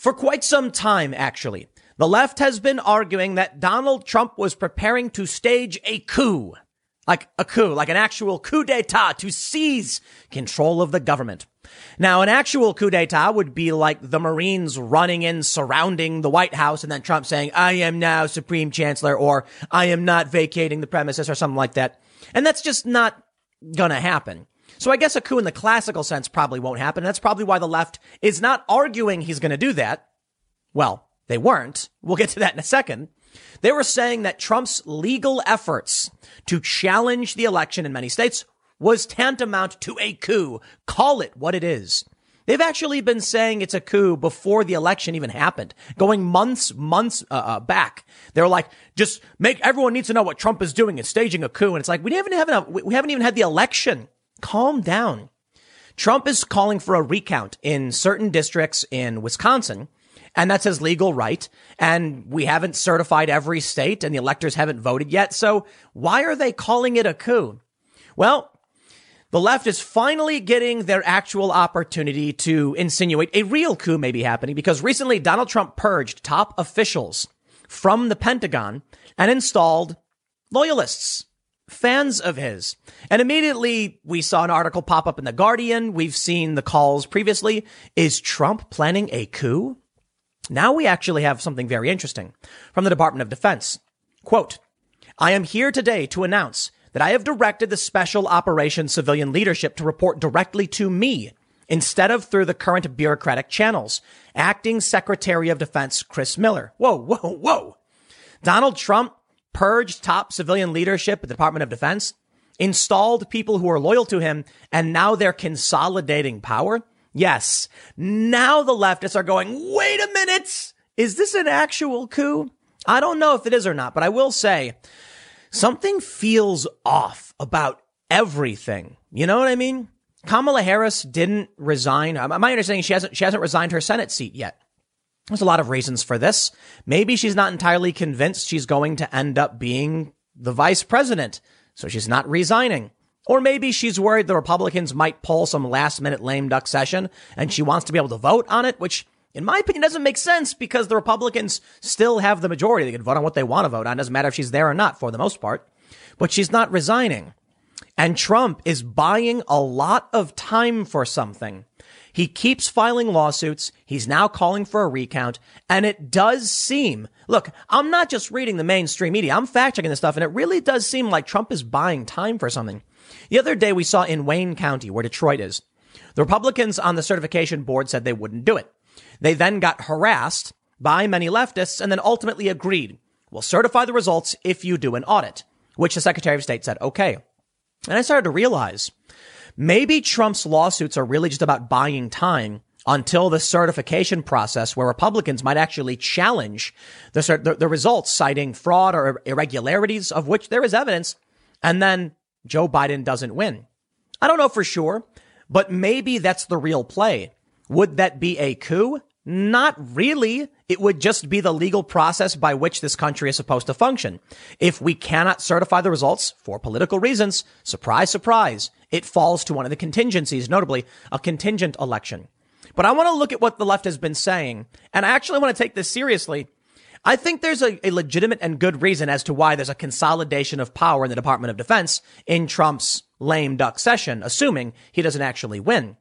For quite some time, actually, the left has been arguing that Donald Trump was preparing to stage a coup. Like a coup, like an actual coup d'etat to seize control of the government. Now, an actual coup d'etat would be like the Marines running in, surrounding the White House, and then Trump saying, I am now Supreme Chancellor, or I am not vacating the premises, or something like that. And that's just not gonna happen. So I guess a coup in the classical sense probably won't happen. That's probably why the left is not arguing he's gonna do that. Well, they weren't. We'll get to that in a second. They were saying that Trump's legal efforts to challenge the election in many states was tantamount to a coup. Call it what it is. They've actually been saying it's a coup before the election even happened, going months, months uh, uh, back. They're like, just make everyone needs to know what Trump is doing and staging a coup. And it's like, we haven't have enough, we haven't even had the election. Calm down. Trump is calling for a recount in certain districts in Wisconsin. And that's his legal right. And we haven't certified every state and the electors haven't voted yet. So why are they calling it a coup? Well, the left is finally getting their actual opportunity to insinuate a real coup may be happening because recently Donald Trump purged top officials from the Pentagon and installed loyalists, fans of his. And immediately we saw an article pop up in the Guardian. We've seen the calls previously. Is Trump planning a coup? Now we actually have something very interesting from the Department of Defense. Quote, I am here today to announce that I have directed the Special Operations Civilian Leadership to report directly to me instead of through the current bureaucratic channels. Acting Secretary of Defense Chris Miller. Whoa, whoa, whoa. Donald Trump purged top civilian leadership at the Department of Defense, installed people who are loyal to him, and now they're consolidating power. Yes. Now the leftists are going, wait a minute. Is this an actual coup? I don't know if it is or not, but I will say something feels off about everything. You know what I mean? Kamala Harris didn't resign. My understanding she hasn't she hasn't resigned her Senate seat yet. There's a lot of reasons for this. Maybe she's not entirely convinced she's going to end up being the vice president, so she's not resigning. Or maybe she's worried the Republicans might pull some last minute lame duck session and she wants to be able to vote on it, which in my opinion doesn't make sense because the Republicans still have the majority. They can vote on what they want to vote on. It doesn't matter if she's there or not for the most part, but she's not resigning. And Trump is buying a lot of time for something. He keeps filing lawsuits. He's now calling for a recount. And it does seem, look, I'm not just reading the mainstream media. I'm fact checking this stuff. And it really does seem like Trump is buying time for something. The other day we saw in Wayne County, where Detroit is, the Republicans on the certification board said they wouldn't do it. They then got harassed by many leftists and then ultimately agreed, we'll certify the results if you do an audit, which the Secretary of State said, okay. And I started to realize maybe Trump's lawsuits are really just about buying time until the certification process where Republicans might actually challenge the, the, the, results citing fraud or irregularities of which there is evidence. And then Joe Biden doesn't win. I don't know for sure, but maybe that's the real play. Would that be a coup? Not really. It would just be the legal process by which this country is supposed to function. If we cannot certify the results for political reasons, surprise, surprise, it falls to one of the contingencies, notably a contingent election. But I want to look at what the left has been saying, and I actually want to take this seriously I think there's a, a, legitimate and good reason as to why there's a consolidation of power in the Department of Defense in Trump's lame duck session, assuming he doesn't actually win.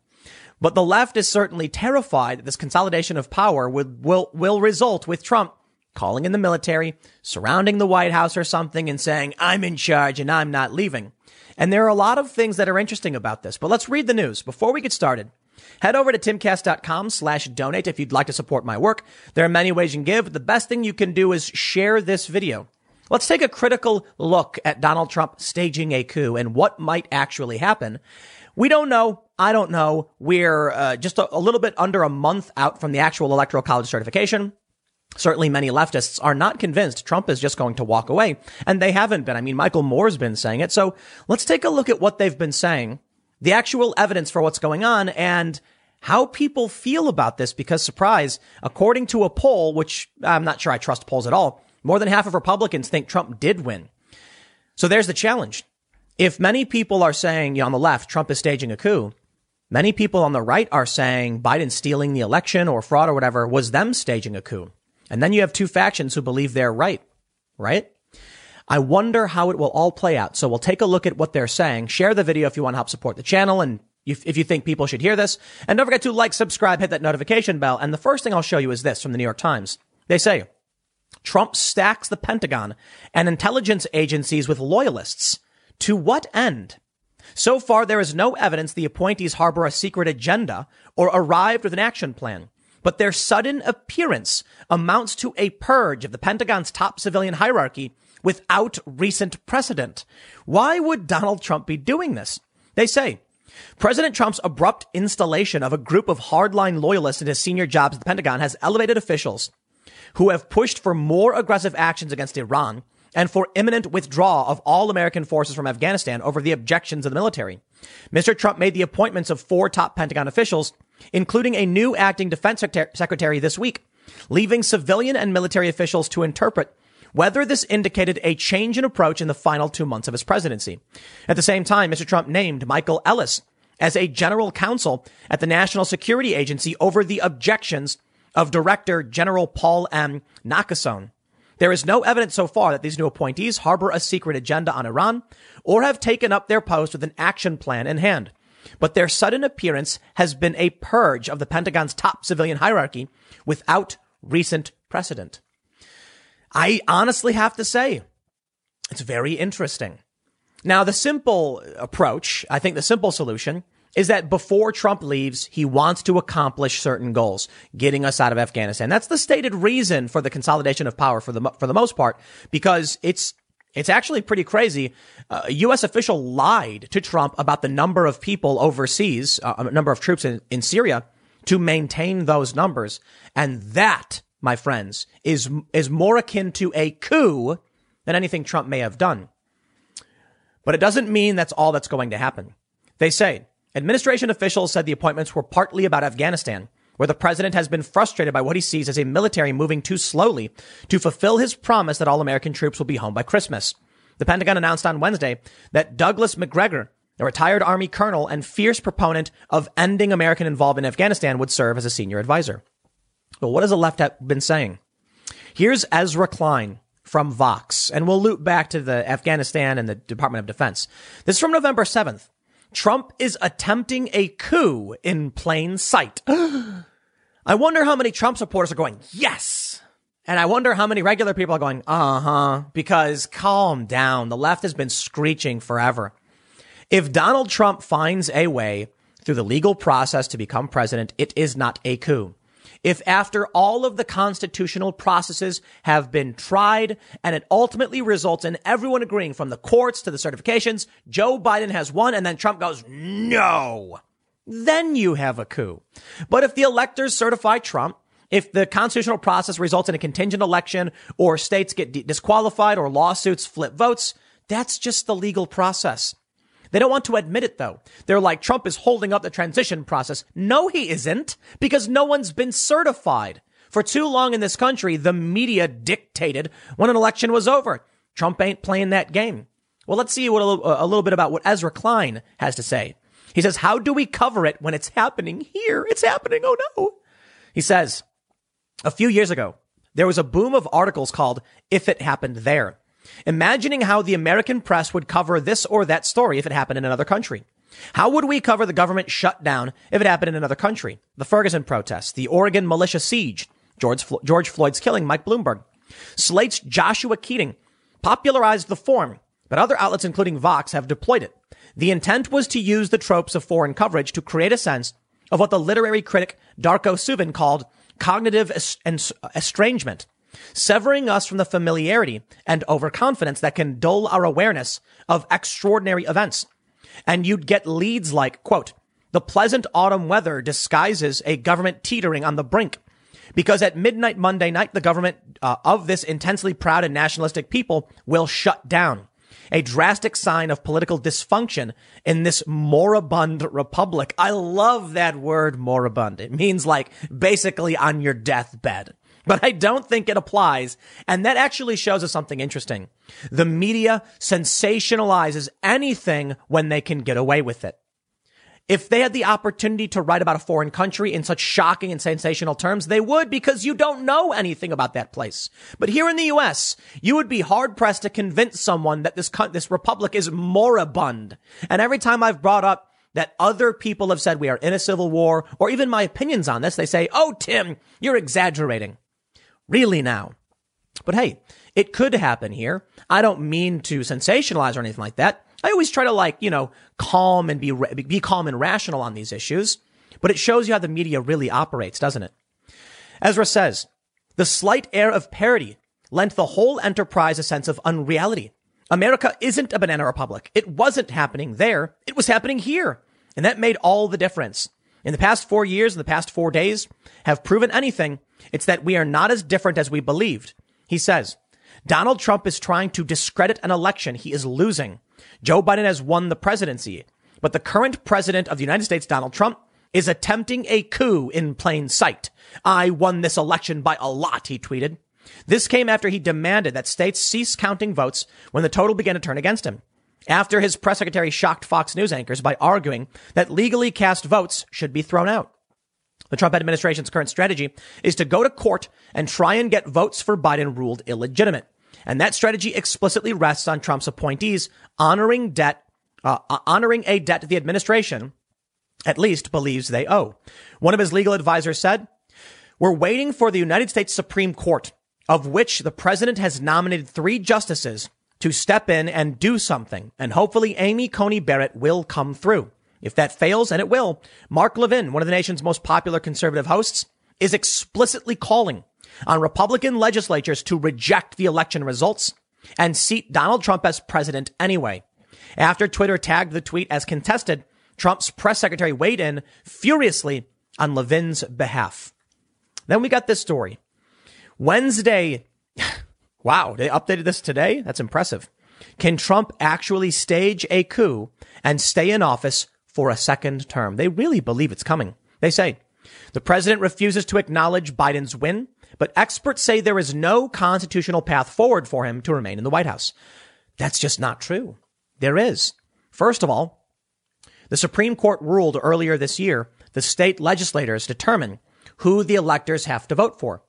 But the left is certainly terrified that this consolidation of power would, will, will result with Trump calling in the military, surrounding the White House or something and saying, I'm in charge and I'm not leaving. And there are a lot of things that are interesting about this, but let's read the news before we get started. Head over to timcast.com slash donate if you'd like to support my work. There are many ways you can give. The best thing you can do is share this video. Let's take a critical look at Donald Trump staging a coup and what might actually happen. We don't know. I don't know. We're uh, just a, a little bit under a month out from the actual electoral college certification. Certainly many leftists are not convinced Trump is just going to walk away. And they haven't been. I mean, Michael Moore's been saying it. So let's take a look at what they've been saying the actual evidence for what's going on and how people feel about this because surprise, according to a poll, which I'm not sure I trust polls at all, more than half of Republicans think Trump did win. So there's the challenge. If many people are saying you know, on the left, Trump is staging a coup, Many people on the right are saying Biden stealing the election or fraud or whatever was them staging a coup. And then you have two factions who believe they're right, right? I wonder how it will all play out. So we'll take a look at what they're saying. Share the video if you want to help support the channel and if you think people should hear this. And don't forget to like, subscribe, hit that notification bell. And the first thing I'll show you is this from the New York Times. They say Trump stacks the Pentagon and intelligence agencies with loyalists. To what end? So far, there is no evidence the appointees harbor a secret agenda or arrived with an action plan. But their sudden appearance amounts to a purge of the Pentagon's top civilian hierarchy without recent precedent. Why would Donald Trump be doing this? They say President Trump's abrupt installation of a group of hardline loyalists in his senior jobs at the Pentagon has elevated officials who have pushed for more aggressive actions against Iran and for imminent withdrawal of all American forces from Afghanistan over the objections of the military. Mr. Trump made the appointments of four top Pentagon officials, including a new acting defense secretary this week, leaving civilian and military officials to interpret whether this indicated a change in approach in the final two months of his presidency. At the same time, Mr. Trump named Michael Ellis as a general counsel at the National Security Agency over the objections of Director General Paul M. Nakasone. There is no evidence so far that these new appointees harbor a secret agenda on Iran or have taken up their post with an action plan in hand. But their sudden appearance has been a purge of the Pentagon's top civilian hierarchy without recent precedent. I honestly have to say, it's very interesting. Now, the simple approach, I think the simple solution is that before Trump leaves, he wants to accomplish certain goals, getting us out of Afghanistan. That's the stated reason for the consolidation of power for the, for the most part, because it's, it's actually pretty crazy. Uh, a U.S. official lied to Trump about the number of people overseas, uh, number of troops in, in Syria to maintain those numbers. And that, my friends, is, is more akin to a coup than anything Trump may have done. But it doesn't mean that's all that's going to happen. They say Administration officials said the appointments were partly about Afghanistan, where the president has been frustrated by what he sees as a military moving too slowly to fulfill his promise that all American troops will be home by Christmas. The Pentagon announced on Wednesday that Douglas Macgregor, a retired Army colonel and fierce proponent of ending American involvement in Afghanistan, would serve as a senior advisor. But what has the left been saying? Here's Ezra Klein from Vox, and we'll loop back to the Afghanistan and the Department of Defense. This is from November 7th. Trump is attempting a coup in plain sight. I wonder how many Trump supporters are going, yes. And I wonder how many regular people are going, uh huh, because calm down. The left has been screeching forever. If Donald Trump finds a way through the legal process to become president, it is not a coup if after all of the constitutional processes have been tried and it ultimately results in everyone agreeing from the courts to the certifications, Joe Biden has won and then Trump goes, no, then you have a coup. But if the electors certify Trump, if the constitutional process results in a contingent election or states get disqualified or lawsuits flip votes, that's just the legal process. They don't want to admit it though. They're like, Trump is holding up the transition process. No, he isn't because no one's been certified. For too long in this country, the media dictated when an election was over. Trump ain't playing that game. Well, let's see what a little, bit about what Ezra Klein has to say. He says, how do we cover it when it's happening here? It's happening. Oh no. He says, a few years ago, there was a boom of articles called If It Happened There imagining how the American press would cover this or that story if it happened in another country. How would we cover the government shutdown if it happened in another country? The Ferguson protests, the Oregon militia siege, George, Flo- George Floyd's killing, Mike Bloomberg. Slate's Joshua Keating popularized the form, but other outlets, including Vox, have deployed it. The intent was to use the tropes of foreign coverage to create a sense of what the literary critic Darko Suvin called cognitive estrangement severing us from the familiarity and overconfidence that can dull our awareness of extraordinary events. And you'd get leads like, quote, the pleasant autumn weather disguises a government teetering on the brink. Because at midnight Monday night, the government uh, of this intensely proud and nationalistic people will shut down. A drastic sign of political dysfunction in this moribund republic. I love that word moribund. It means like basically on your deathbed but I don't think it applies. And that actually shows us something interesting. The media sensationalizes anything when they can get away with it. If they had the opportunity to write about a foreign country in such shocking and sensational terms, they would because you don't know anything about that place. But here in the U.S., you would be hard pressed to convince someone that this, this republic is moribund. And every time I've brought up that other people have said we are in a civil war or even my opinions on this, they say, Oh, Tim, you're exaggerating. Really now. But hey, it could happen here. I don't mean to sensationalize or anything like that. I always try to like, you know, calm and be, be calm and rational on these issues, but it shows you how the media really operates, doesn't it? Ezra says, the slight air of parody lent the whole enterprise a sense of unreality. America isn't a banana republic. It wasn't happening there. It was happening here. And that made all the difference. In the past four years and the past four days have proven anything. It's that we are not as different as we believed. He says, Donald Trump is trying to discredit an election he is losing. Joe Biden has won the presidency, but the current president of the United States, Donald Trump, is attempting a coup in plain sight. I won this election by a lot, he tweeted. This came after he demanded that states cease counting votes when the total began to turn against him. After his press secretary shocked Fox News anchors by arguing that legally cast votes should be thrown out. The Trump administration's current strategy is to go to court and try and get votes for Biden ruled illegitimate. And that strategy explicitly rests on Trump's appointees honoring debt, uh, uh, honoring a debt the administration at least believes they owe. One of his legal advisors said, we're waiting for the United States Supreme Court, of which the president has nominated three justices to step in and do something. And hopefully Amy Coney Barrett will come through. If that fails, and it will, Mark Levin, one of the nation's most popular conservative hosts, is explicitly calling on Republican legislatures to reject the election results and seat Donald Trump as president anyway. After Twitter tagged the tweet as contested, Trump's press secretary weighed in furiously on Levin's behalf. Then we got this story. Wednesday. wow, they updated this today? That's impressive. Can Trump actually stage a coup and stay in office for a second term? They really believe it's coming. They say the president refuses to acknowledge Biden's win but experts say there is no constitutional path forward for him to remain in the White House. That's just not true. There is. First of all, the Supreme Court ruled earlier this year the state legislators determine who the electors have to vote for.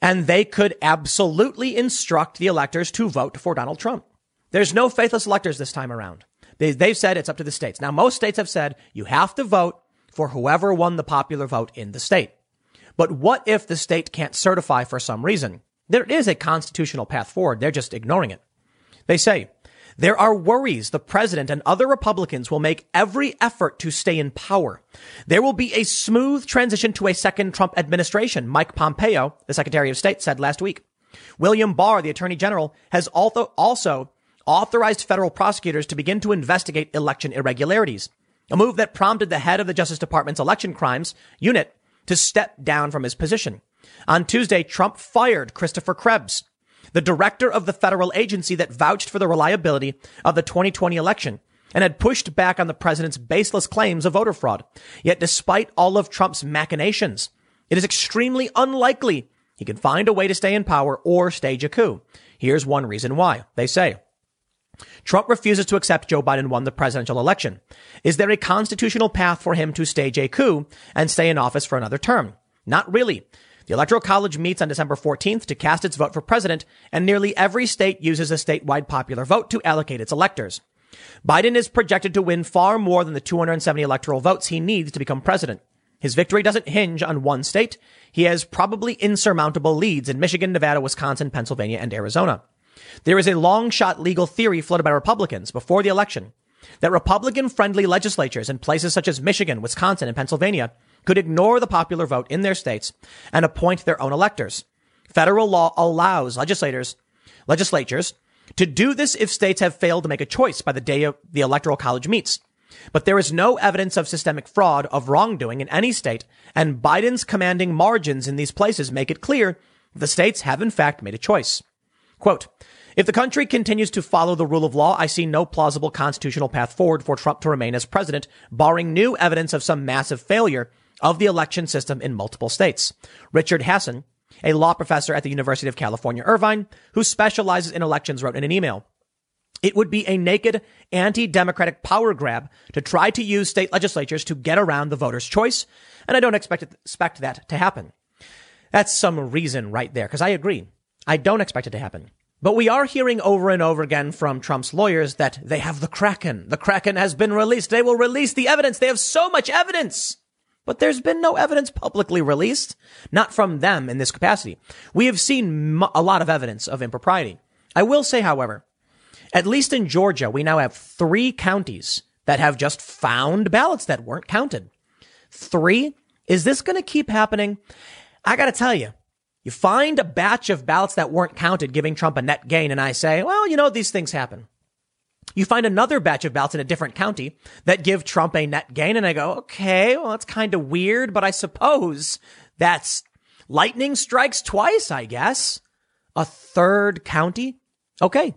And they could absolutely instruct the electors to vote for Donald Trump. There's no faithless electors this time around. They, they've said it's up to the states. Now, most states have said you have to vote for whoever won the popular vote in the state. But what if the state can't certify for some reason? There is a constitutional path forward. They're just ignoring it. They say, there are worries the president and other Republicans will make every effort to stay in power. There will be a smooth transition to a second Trump administration, Mike Pompeo, the Secretary of State, said last week. William Barr, the Attorney General, has also, also authorized federal prosecutors to begin to investigate election irregularities, a move that prompted the head of the Justice Department's election crimes unit to step down from his position. On Tuesday, Trump fired Christopher Krebs, the director of the federal agency that vouched for the reliability of the 2020 election and had pushed back on the president's baseless claims of voter fraud. Yet despite all of Trump's machinations, it is extremely unlikely he can find a way to stay in power or stage a coup. Here's one reason why. They say, Trump refuses to accept Joe Biden won the presidential election. Is there a constitutional path for him to stage a coup and stay in office for another term? Not really. The Electoral College meets on December 14th to cast its vote for president, and nearly every state uses a statewide popular vote to allocate its electors. Biden is projected to win far more than the 270 electoral votes he needs to become president. His victory doesn't hinge on one state. He has probably insurmountable leads in Michigan, Nevada, Wisconsin, Pennsylvania, and Arizona. There is a long shot legal theory floated by Republicans before the election that Republican friendly legislatures in places such as Michigan, Wisconsin, and Pennsylvania could ignore the popular vote in their states and appoint their own electors. Federal law allows legislators, legislatures to do this if states have failed to make a choice by the day of the electoral college meets. But there is no evidence of systemic fraud, of wrongdoing in any state, and Biden's commanding margins in these places make it clear the states have in fact made a choice. Quote, if the country continues to follow the rule of law, I see no plausible constitutional path forward for Trump to remain as president, barring new evidence of some massive failure of the election system in multiple states. Richard Hasen, a law professor at the University of California, Irvine, who specializes in elections, wrote in an email. It would be a naked anti-democratic power grab to try to use state legislatures to get around the voter's choice. And I don't expect, it, expect that to happen. That's some reason right there, because I agree. I don't expect it to happen. But we are hearing over and over again from Trump's lawyers that they have the Kraken. The Kraken has been released. They will release the evidence. They have so much evidence. But there's been no evidence publicly released, not from them in this capacity. We have seen a lot of evidence of impropriety. I will say, however, at least in Georgia, we now have three counties that have just found ballots that weren't counted. Three. Is this going to keep happening? I got to tell you, you find a batch of ballots that weren't counted, giving Trump a net gain, and I say, well, you know, these things happen. You find another batch of ballots in a different county that give Trump a net gain, and I go, okay, well, that's kind of weird, but I suppose that's lightning strikes twice, I guess. A third county? Okay.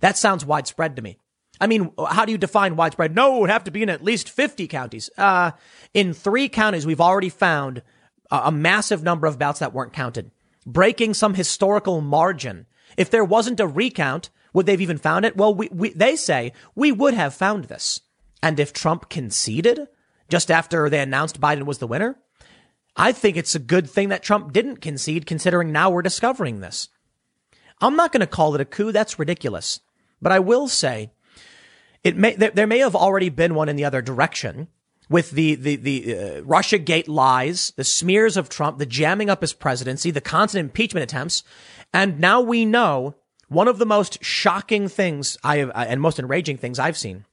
That sounds widespread to me. I mean, how do you define widespread? No, it would have to be in at least 50 counties. Uh, in three counties, we've already found a, a massive number of ballots that weren't counted breaking some historical margin. If there wasn't a recount, would they've even found it? Well, we, we, they say we would have found this. And if Trump conceded just after they announced Biden was the winner, I think it's a good thing that Trump didn't concede considering now we're discovering this. I'm not going to call it a coup. That's ridiculous. But I will say it may, there, there may have already been one in the other direction with the the the uh, Russia Gate lies, the smears of Trump, the jamming up his presidency, the constant impeachment attempts, and now we know one of the most shocking things I have uh, and most enraging things I've seen.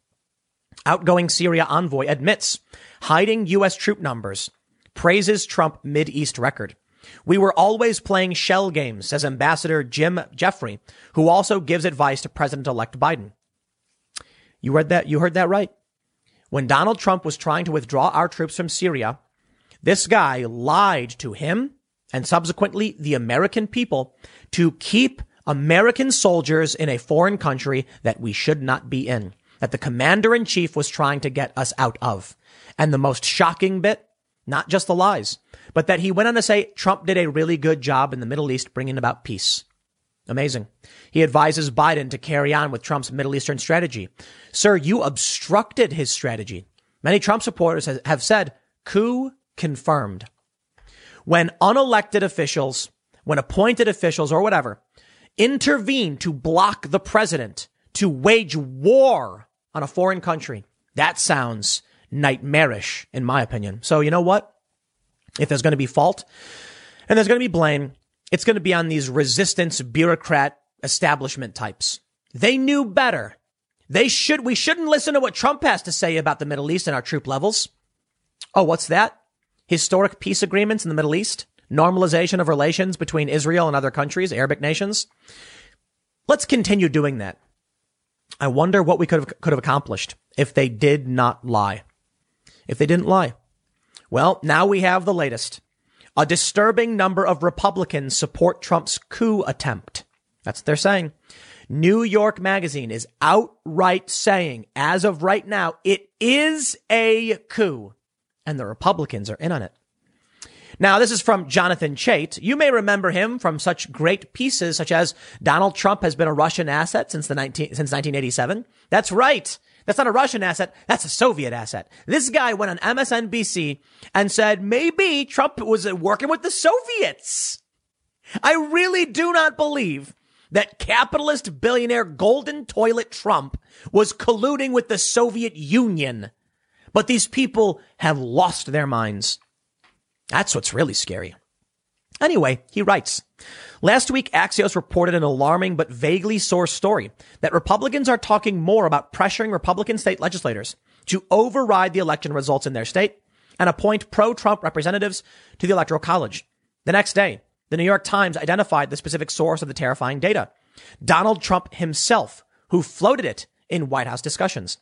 Outgoing Syria envoy admits hiding U.S. troop numbers, praises Trump Mid East record. We were always playing shell games, says Ambassador Jim Jeffrey, who also gives advice to President elect Biden. You read that? You heard that right. When Donald Trump was trying to withdraw our troops from Syria, this guy lied to him and subsequently the American people to keep American soldiers in a foreign country that we should not be in, that the commander in chief was trying to get us out of. And the most shocking bit, not just the lies, but that he went on to say Trump did a really good job in the Middle East bringing about peace. Amazing. He advises Biden to carry on with Trump's Middle Eastern strategy. Sir, you obstructed his strategy. Many Trump supporters have said coup confirmed. When unelected officials, when appointed officials or whatever intervene to block the president to wage war on a foreign country, that sounds nightmarish in my opinion. So you know what? If there's going to be fault and there's going to be blame, it's going to be on these resistance bureaucrat establishment types. They knew better. They should, we shouldn't listen to what Trump has to say about the Middle East and our troop levels. Oh, what's that? Historic peace agreements in the Middle East? Normalization of relations between Israel and other countries, Arabic nations? Let's continue doing that. I wonder what we could have, could have accomplished if they did not lie. If they didn't lie. Well, now we have the latest. A disturbing number of Republicans support Trump's coup attempt. That's what they're saying. New York Magazine is outright saying, as of right now, it is a coup. And the Republicans are in on it. Now, this is from Jonathan Chait. You may remember him from such great pieces such as Donald Trump has been a Russian asset since the 19, since 1987. That's right. That's not a Russian asset. That's a Soviet asset. This guy went on MSNBC and said maybe Trump was uh, working with the Soviets. I really do not believe that capitalist billionaire golden toilet Trump was colluding with the Soviet Union. But these people have lost their minds. That's what's really scary. Anyway, he writes, Last week, Axios reported an alarming but vaguely sourced story that Republicans are talking more about pressuring Republican state legislators to override the election results in their state and appoint pro-Trump representatives to the Electoral College. The next day, the New York Times identified the specific source of the terrifying data. Donald Trump himself, who floated it in White House discussions.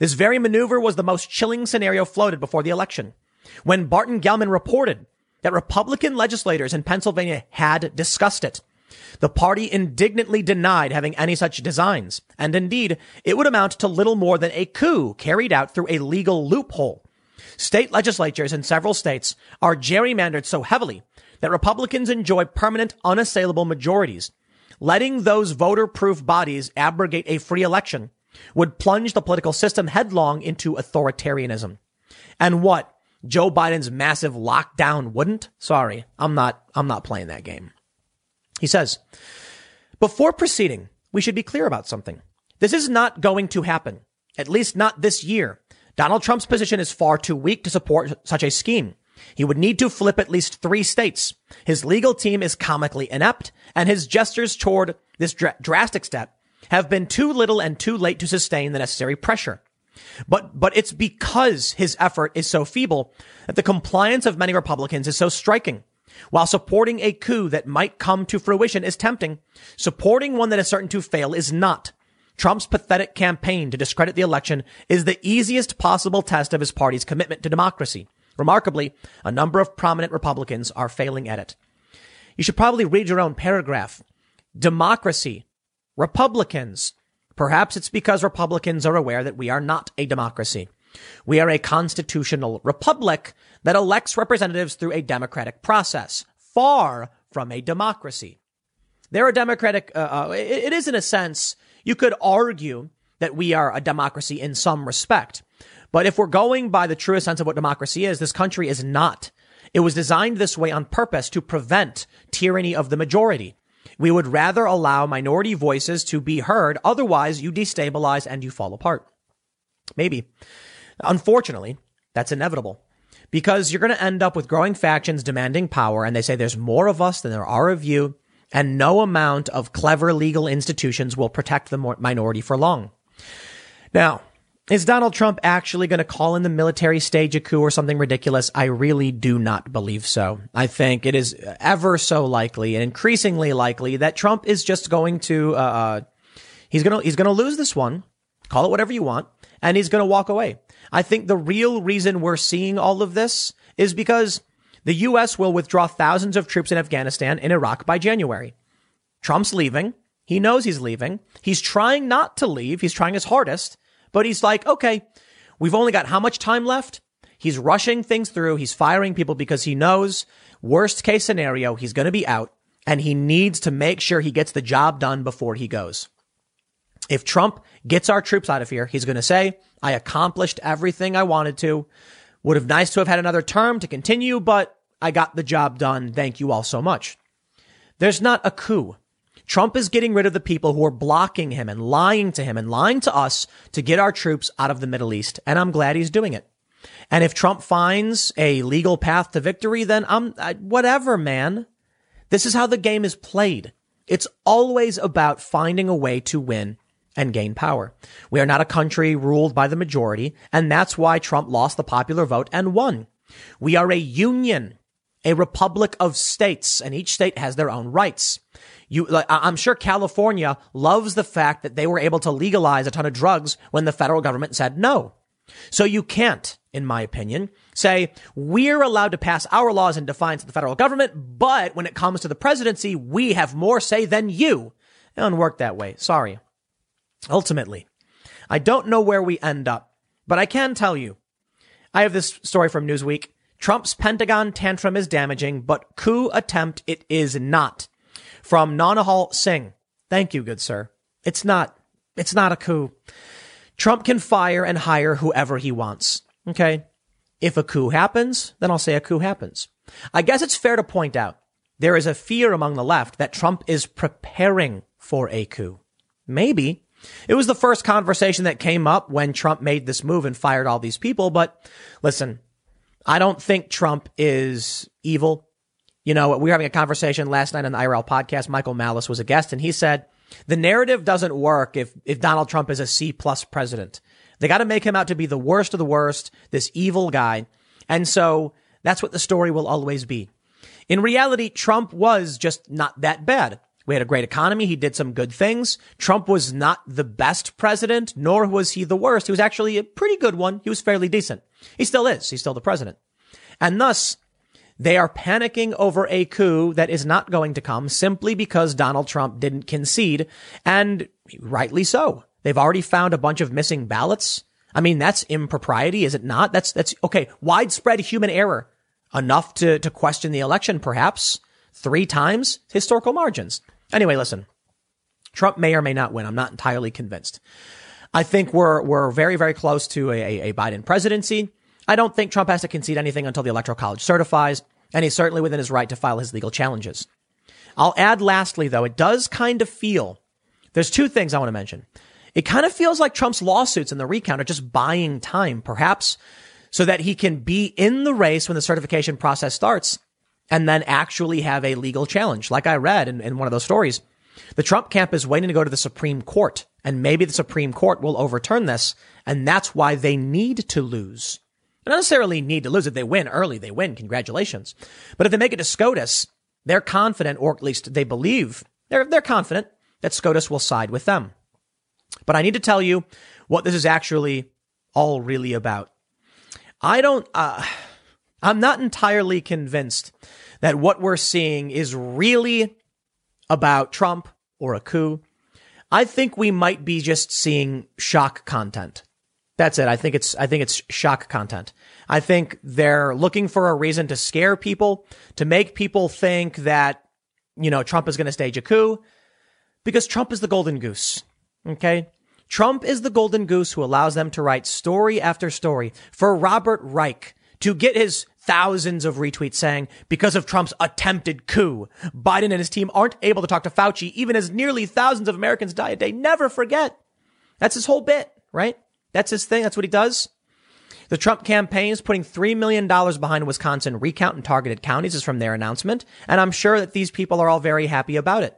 This very maneuver was the most chilling scenario floated before the election. When Barton Gellman reported that Republican legislators in Pennsylvania had discussed it. The party indignantly denied having any such designs, and indeed, it would amount to little more than a coup carried out through a legal loophole. State legislatures in several states are gerrymandered so heavily that Republicans enjoy permanent unassailable majorities. letting those voter proof bodies abrogate a free election would plunge the political system headlong into authoritarianism. And what? Joe Biden's massive lockdown wouldn't? Sorry, I'm not, I'm not playing that game. He says, before proceeding, we should be clear about something. This is not going to happen. At least not this year. Donald Trump's position is far too weak to support such a scheme. He would need to flip at least three states. His legal team is comically inept, and his gestures toward this dr- drastic step have been too little and too late to sustain the necessary pressure. But, but it's because his effort is so feeble that the compliance of many Republicans is so striking. While supporting a coup that might come to fruition is tempting, supporting one that is certain to fail is not. Trump's pathetic campaign to discredit the election is the easiest possible test of his party's commitment to democracy. Remarkably, a number of prominent Republicans are failing at it. You should probably read your own paragraph. Democracy. Republicans. Perhaps it's because Republicans are aware that we are not a democracy. We are a constitutional republic that elects representatives through a democratic process, far from a democracy. They're a democratic, uh, uh, it is in a sense, you could argue that we are a democracy in some respect. But if we're going by the truest sense of what democracy is, this country is not. It was designed this way on purpose to prevent tyranny of the majority. We would rather allow minority voices to be heard. Otherwise, you destabilize and you fall apart. Maybe. Unfortunately, that's inevitable because you're going to end up with growing factions demanding power. And they say there's more of us than there are of you. And no amount of clever legal institutions will protect the minority for long. Now, is Donald Trump actually going to call in the military stage a coup or something ridiculous? I really do not believe so. I think it is ever so likely and increasingly likely that Trump is just going to, uh, uh he's going to, he's going to lose this one. Call it whatever you want. And he's going to walk away. I think the real reason we're seeing all of this is because the U.S. will withdraw thousands of troops in Afghanistan and Iraq by January. Trump's leaving. He knows he's leaving. He's trying not to leave. He's trying his hardest. But he's like, okay, we've only got how much time left? He's rushing things through. He's firing people because he knows worst case scenario, he's going to be out and he needs to make sure he gets the job done before he goes. If Trump gets our troops out of here, he's going to say, I accomplished everything I wanted to. Would have nice to have had another term to continue, but I got the job done. Thank you all so much. There's not a coup. Trump is getting rid of the people who are blocking him and lying to him and lying to us to get our troops out of the Middle East. And I'm glad he's doing it. And if Trump finds a legal path to victory, then I'm whatever, man. This is how the game is played. It's always about finding a way to win and gain power. We are not a country ruled by the majority, and that's why Trump lost the popular vote and won. We are a union, a republic of states, and each state has their own rights. You, like, I'm sure California loves the fact that they were able to legalize a ton of drugs when the federal government said no. So you can't, in my opinion, say we're allowed to pass our laws in defiance of the federal government, but when it comes to the presidency, we have more say than you. It doesn't work that way. Sorry. Ultimately, I don't know where we end up, but I can tell you. I have this story from Newsweek. Trump's Pentagon tantrum is damaging, but coup attempt it is not from Nanahal Singh. Thank you, good sir. It's not, it's not a coup. Trump can fire and hire whoever he wants. Okay. If a coup happens, then I'll say a coup happens. I guess it's fair to point out there is a fear among the left that Trump is preparing for a coup. Maybe. It was the first conversation that came up when Trump made this move and fired all these people. But listen, I don't think Trump is evil. You know, we were having a conversation last night on the IRL podcast. Michael Malice was a guest and he said, the narrative doesn't work if, if Donald Trump is a C plus president. They got to make him out to be the worst of the worst, this evil guy. And so that's what the story will always be. In reality, Trump was just not that bad. We had a great economy. He did some good things. Trump was not the best president, nor was he the worst. He was actually a pretty good one. He was fairly decent. He still is. He's still the president. And thus, they are panicking over a coup that is not going to come simply because Donald Trump didn't concede. And rightly so. They've already found a bunch of missing ballots. I mean, that's impropriety, is it not? That's, that's, okay. Widespread human error. Enough to, to question the election, perhaps. Three times historical margins. Anyway, listen. Trump may or may not win. I'm not entirely convinced. I think we're, we're very, very close to a, a Biden presidency. I don't think Trump has to concede anything until the electoral college certifies, and he's certainly within his right to file his legal challenges. I'll add lastly, though, it does kind of feel there's two things I want to mention. It kind of feels like Trump's lawsuits and the recount are just buying time, perhaps so that he can be in the race when the certification process starts and then actually have a legal challenge. Like I read in, in one of those stories, the Trump camp is waiting to go to the Supreme Court and maybe the Supreme Court will overturn this. And that's why they need to lose. Don't necessarily need to lose. If they win early, they win. Congratulations. But if they make it to SCOTUS, they're confident, or at least they believe, they're, they're confident that SCOTUS will side with them. But I need to tell you what this is actually all really about. I don't, uh, I'm not entirely convinced that what we're seeing is really about Trump or a coup. I think we might be just seeing shock content. That's it. I think it's, I think it's shock content. I think they're looking for a reason to scare people, to make people think that, you know, Trump is going to stage a coup because Trump is the golden goose. Okay. Trump is the golden goose who allows them to write story after story for Robert Reich to get his thousands of retweets saying because of Trump's attempted coup, Biden and his team aren't able to talk to Fauci even as nearly thousands of Americans die a day. Never forget. That's his whole bit, right? That's his thing. That's what he does. The Trump campaign is putting $3 million behind Wisconsin recount in targeted counties is from their announcement. And I'm sure that these people are all very happy about it.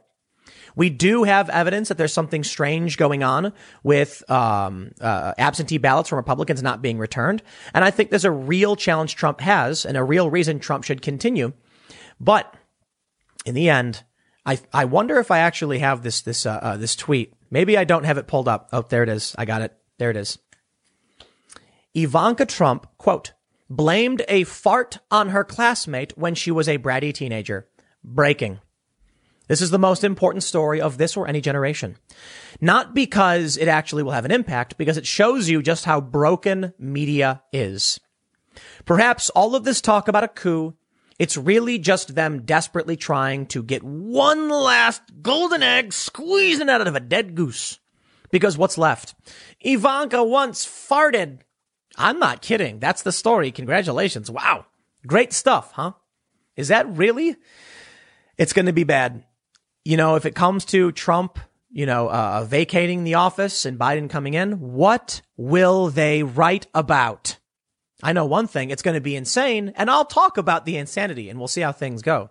We do have evidence that there's something strange going on with um, uh, absentee ballots from Republicans not being returned, and I think there's a real challenge Trump has, and a real reason Trump should continue. But in the end, I I wonder if I actually have this this uh, uh, this tweet. Maybe I don't have it pulled up. Oh, there it is. I got it. There it is. Ivanka Trump quote blamed a fart on her classmate when she was a bratty teenager. Breaking. This is the most important story of this or any generation. Not because it actually will have an impact, because it shows you just how broken media is. Perhaps all of this talk about a coup, it's really just them desperately trying to get one last golden egg squeezing out of a dead goose. Because what's left? Ivanka once farted. I'm not kidding. That's the story. Congratulations. Wow. Great stuff, huh? Is that really? It's going to be bad you know, if it comes to Trump, you know, uh, vacating the office and Biden coming in, what will they write about? I know one thing, it's going to be insane, and I'll talk about the insanity and we'll see how things go.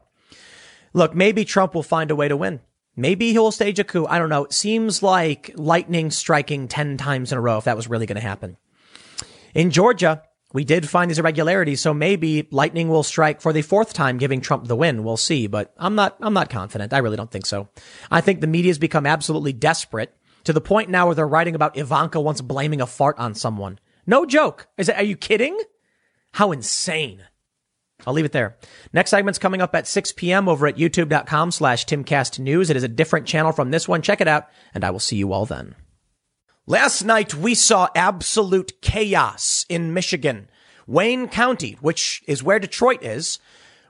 Look, maybe Trump will find a way to win. Maybe he'll stage a coup. I don't know. It seems like lightning striking 10 times in a row if that was really going to happen. In Georgia, we did find these irregularities, so maybe lightning will strike for the fourth time, giving Trump the win. We'll see, but I'm not, I'm not confident. I really don't think so. I think the media's become absolutely desperate to the point now where they're writing about Ivanka once blaming a fart on someone. No joke. Is it, are you kidding? How insane. I'll leave it there. Next segment's coming up at 6 p.m. over at youtube.com slash timcastnews. It is a different channel from this one. Check it out, and I will see you all then. Last night we saw absolute chaos in Michigan. Wayne County, which is where Detroit is,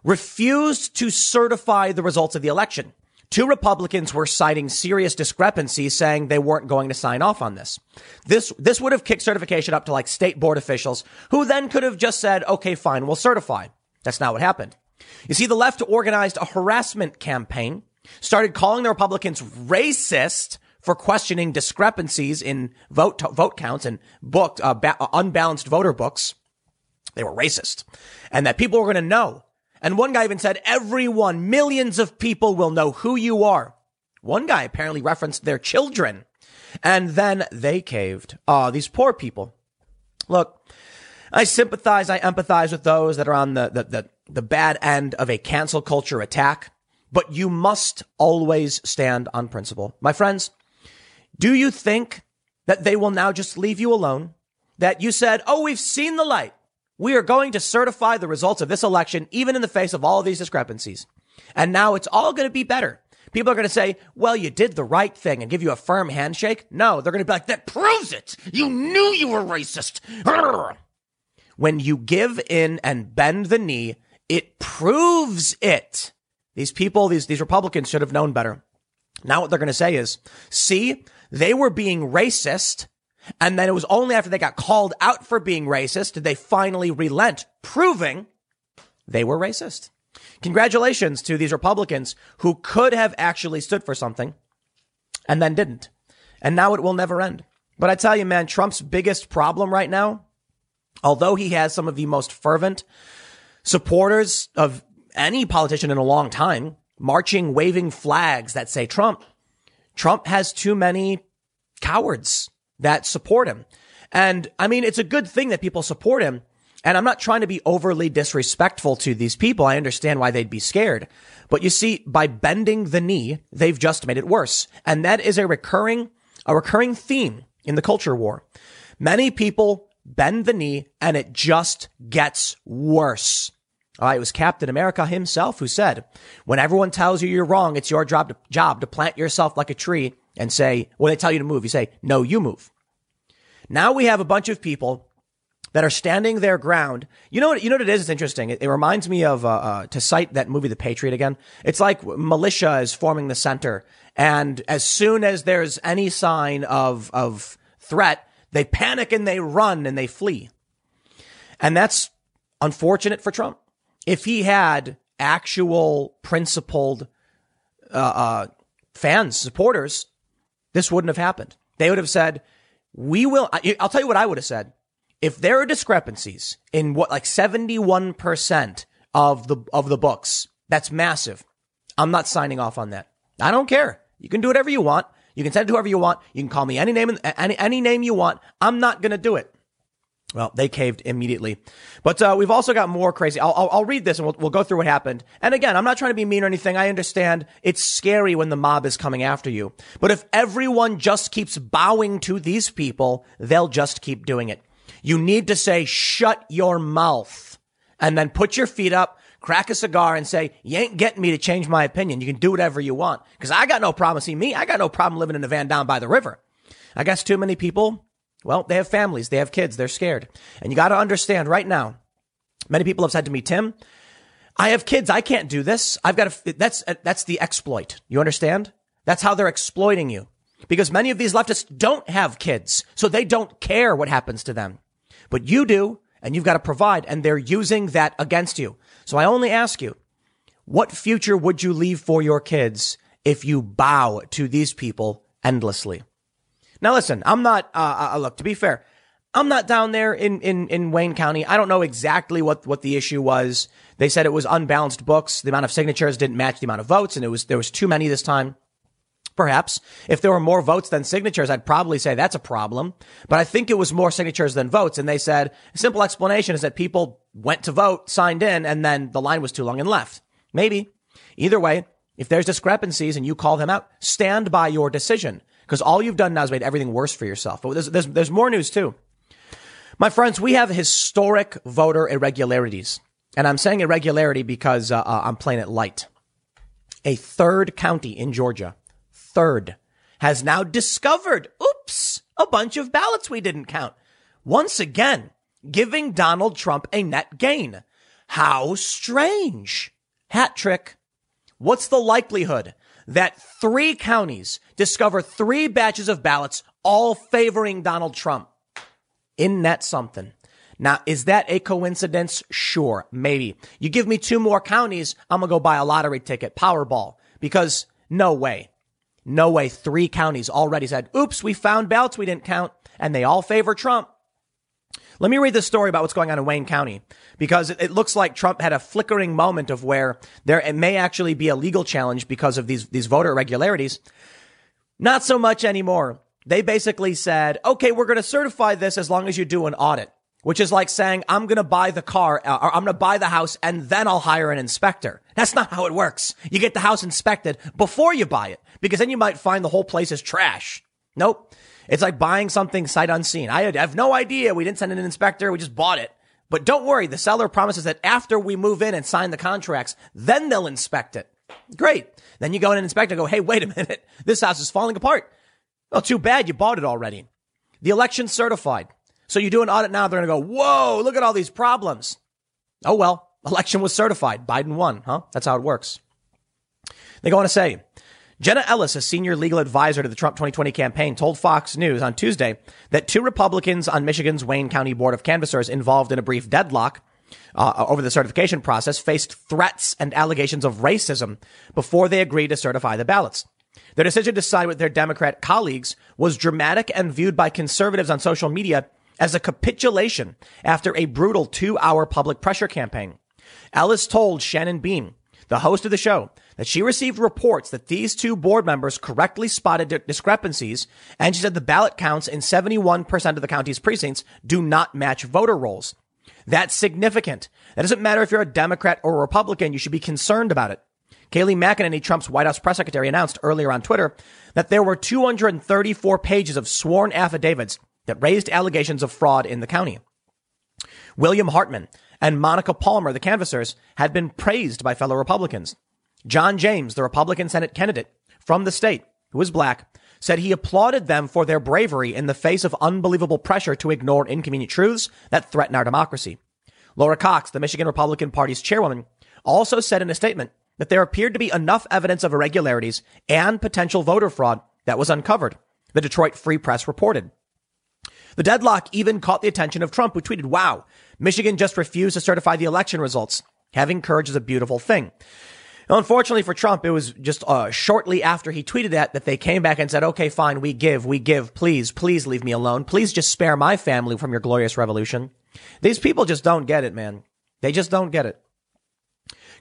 refused to certify the results of the election. Two Republicans were citing serious discrepancies saying they weren't going to sign off on this. This, this would have kicked certification up to like state board officials who then could have just said, okay, fine, we'll certify. That's not what happened. You see, the left organized a harassment campaign, started calling the Republicans racist for questioning discrepancies in vote vote counts and booked uh, ba- uh, unbalanced voter books. They were racist, and that people were going to know. And one guy even said, "Everyone, millions of people will know who you are." One guy apparently referenced their children, and then they caved. Ah, these poor people. Look, I sympathize, I empathize with those that are on the, the, the, the bad end of a cancel culture attack, but you must always stand on principle. My friends, do you think that they will now just leave you alone? That you said, Oh, we've seen the light. We are going to certify the results of this election, even in the face of all of these discrepancies. And now it's all going to be better. People are going to say, well, you did the right thing and give you a firm handshake. No, they're going to be like, that proves it. You knew you were racist. When you give in and bend the knee, it proves it. These people, these, these Republicans should have known better. Now what they're going to say is, see, they were being racist. And then it was only after they got called out for being racist did they finally relent, proving they were racist. Congratulations to these Republicans who could have actually stood for something and then didn't. And now it will never end. But I tell you, man, Trump's biggest problem right now, although he has some of the most fervent supporters of any politician in a long time, marching, waving flags that say Trump, Trump has too many cowards that support him. And I mean, it's a good thing that people support him. And I'm not trying to be overly disrespectful to these people. I understand why they'd be scared. But you see, by bending the knee, they've just made it worse. And that is a recurring, a recurring theme in the culture war. Many people bend the knee and it just gets worse. All right, it was Captain America himself who said, when everyone tells you you're wrong, it's your job to, job to plant yourself like a tree and say, when they tell you to move, you say, no, you move. Now we have a bunch of people that are standing their ground. You know what? You know what it is? It's interesting. It, it reminds me of uh, uh, to cite that movie, The Patriot, again. It's like militia is forming the center, and as soon as there's any sign of of threat, they panic and they run and they flee. And that's unfortunate for Trump. If he had actual principled uh, uh fans, supporters, this wouldn't have happened. They would have said, "We will." I'll tell you what I would have said if there are discrepancies in what like 71% of the of the books, that's massive. I'm not signing off on that. I don't care. You can do whatever you want. You can send it to whoever you want. You can call me any name any any name you want. I'm not going to do it. Well, they caved immediately. But uh, we've also got more crazy. I'll, I'll, I'll, read this and we'll, we'll go through what happened. And again, I'm not trying to be mean or anything. I understand it's scary when the mob is coming after you. But if everyone just keeps bowing to these people, they'll just keep doing it. You need to say, shut your mouth and then put your feet up, crack a cigar and say, you ain't getting me to change my opinion. You can do whatever you want. Cause I got no problem. See me, I got no problem living in a van down by the river. I guess too many people, well, they have families, they have kids, they're scared. And you got to understand right now, many people have said to me, Tim, I have kids. I can't do this. I've got to, that's, uh, that's the exploit. You understand? That's how they're exploiting you because many of these leftists don't have kids. So they don't care what happens to them but you do, and you've got to provide, and they're using that against you. So I only ask you, what future would you leave for your kids if you bow to these people endlessly? Now listen, I'm not, uh, uh, look, to be fair, I'm not down there in, in, in Wayne County. I don't know exactly what, what the issue was. They said it was unbalanced books. The amount of signatures didn't match the amount of votes, and it was, there was too many this time. Perhaps if there were more votes than signatures, I'd probably say that's a problem. But I think it was more signatures than votes. And they said a simple explanation is that people went to vote, signed in, and then the line was too long and left. Maybe. Either way, if there's discrepancies and you call them out, stand by your decision because all you've done now is made everything worse for yourself. But there's, there's, there's more news too. My friends, we have historic voter irregularities. And I'm saying irregularity because uh, uh, I'm playing it light. A third county in Georgia third has now discovered, oops, a bunch of ballots we didn't count. Once again, giving Donald Trump a net gain. How strange. Hat trick. What's the likelihood that three counties discover three batches of ballots all favoring Donald Trump? Isn't that something? Now, is that a coincidence? Sure, maybe. You give me two more counties, I'm gonna go buy a lottery ticket, Powerball, because no way. No way. Three counties already said, oops, we found ballots we didn't count and they all favor Trump. Let me read this story about what's going on in Wayne County because it, looks like Trump had a flickering moment of where there it may actually be a legal challenge because of these, these voter irregularities. Not so much anymore. They basically said, okay, we're going to certify this as long as you do an audit, which is like saying, I'm going to buy the car uh, or I'm going to buy the house and then I'll hire an inspector. That's not how it works. You get the house inspected before you buy it because then you might find the whole place is trash. Nope. It's like buying something sight unseen. I have no idea. We didn't send in an inspector. We just bought it. But don't worry. The seller promises that after we move in and sign the contracts, then they'll inspect it. Great. Then you go in and inspect and go, Hey, wait a minute. This house is falling apart. Well, too bad. You bought it already. The election's certified. So you do an audit now. They're going to go, Whoa, look at all these problems. Oh, well, election was certified. Biden won, huh? That's how it works. They go on to say, Jenna Ellis, a senior legal advisor to the Trump 2020 campaign, told Fox News on Tuesday that two Republicans on Michigan's Wayne County Board of Canvassers involved in a brief deadlock uh, over the certification process faced threats and allegations of racism before they agreed to certify the ballots. Their decision to side with their Democrat colleagues was dramatic and viewed by conservatives on social media as a capitulation after a brutal two hour public pressure campaign. Ellis told Shannon Bream, the host of the show, that she received reports that these two board members correctly spotted discrepancies, and she said the ballot counts in 71% of the county's precincts do not match voter rolls. That's significant. That doesn't matter if you're a Democrat or a Republican, you should be concerned about it. Kayleigh McEnany, Trump's White House press secretary, announced earlier on Twitter that there were 234 pages of sworn affidavits that raised allegations of fraud in the county. William Hartman and Monica Palmer, the canvassers, had been praised by fellow Republicans. John James, the Republican Senate candidate from the state, who is black, said he applauded them for their bravery in the face of unbelievable pressure to ignore inconvenient truths that threaten our democracy. Laura Cox, the Michigan Republican Party's chairwoman, also said in a statement that there appeared to be enough evidence of irregularities and potential voter fraud that was uncovered, the Detroit Free Press reported. The deadlock even caught the attention of Trump, who tweeted, wow, Michigan just refused to certify the election results. Having courage is a beautiful thing. Unfortunately for Trump, it was just uh, shortly after he tweeted that that they came back and said, okay, fine, we give, we give, please, please leave me alone. Please just spare my family from your glorious revolution. These people just don't get it, man. They just don't get it.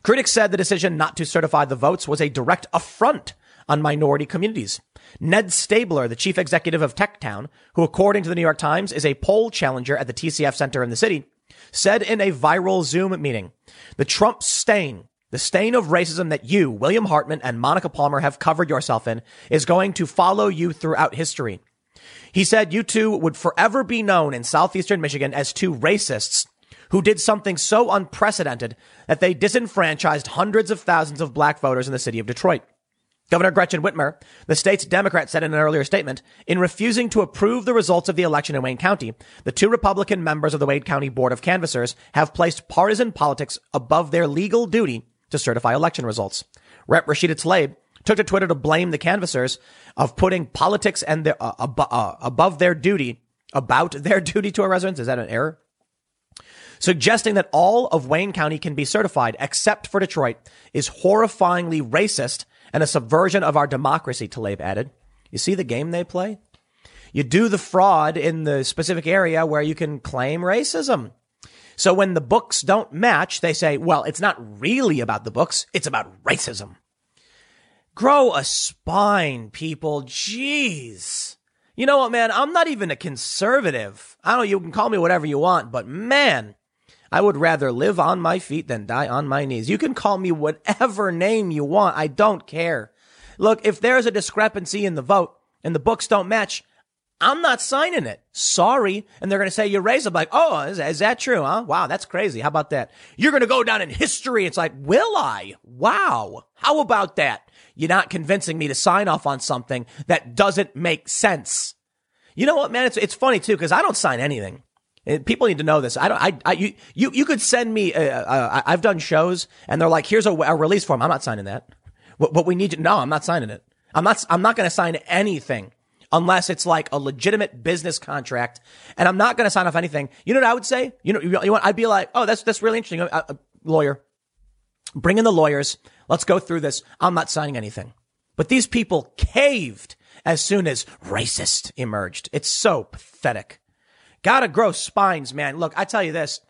Critics said the decision not to certify the votes was a direct affront on minority communities. Ned Staebler, the chief executive of TechTown, who according to the New York Times is a poll challenger at the TCF Center in the city, said in a viral Zoom meeting, the Trump stain, the stain of racism that you, William Hartman and Monica Palmer have covered yourself in is going to follow you throughout history. He said you two would forever be known in southeastern Michigan as two racists who did something so unprecedented that they disenfranchised hundreds of thousands of black voters in the city of Detroit. Governor Gretchen Whitmer, the state's Democrat, said in an earlier statement, in refusing to approve the results of the election in Wayne County, the two Republican members of the Wayne County Board of Canvassers have placed partisan politics above their legal duty to certify election results. Rep. Rashida Tlaib took to Twitter to blame the canvassers of putting politics and uh, ab- uh, above their duty, about their duty to a residence. Is that an error? Suggesting that all of Wayne County can be certified except for Detroit is horrifyingly racist and a subversion of our democracy, Tlaib added. You see the game they play? You do the fraud in the specific area where you can claim racism. So when the books don't match, they say, well, it's not really about the books. It's about racism. Grow a spine, people. Jeez. You know what, man? I'm not even a conservative. I don't, know, you can call me whatever you want, but man, I would rather live on my feet than die on my knees. You can call me whatever name you want. I don't care. Look, if there's a discrepancy in the vote and the books don't match, I'm not signing it. Sorry. And they're going to say you raise I'm like, oh, is, is that true? Huh? Wow. That's crazy. How about that? You're going to go down in history. It's like, will I? Wow. How about that? You're not convincing me to sign off on something that doesn't make sense. You know what, man? It's, it's funny too, because I don't sign anything. People need to know this. I don't. I. I you. You. You could send me. Uh, uh, I've done shows, and they're like, "Here's a, a release form." I'm not signing that. What, what we need to. No, I'm not signing it. I'm not. I'm not going to sign anything unless it's like a legitimate business contract, and I'm not going to sign off anything. You know what I would say? You know, you want? I'd be like, "Oh, that's that's really interesting." Uh, uh, lawyer, bring in the lawyers. Let's go through this. I'm not signing anything. But these people caved as soon as racist emerged. It's so pathetic. Gotta grow spines, man. Look, I tell you this.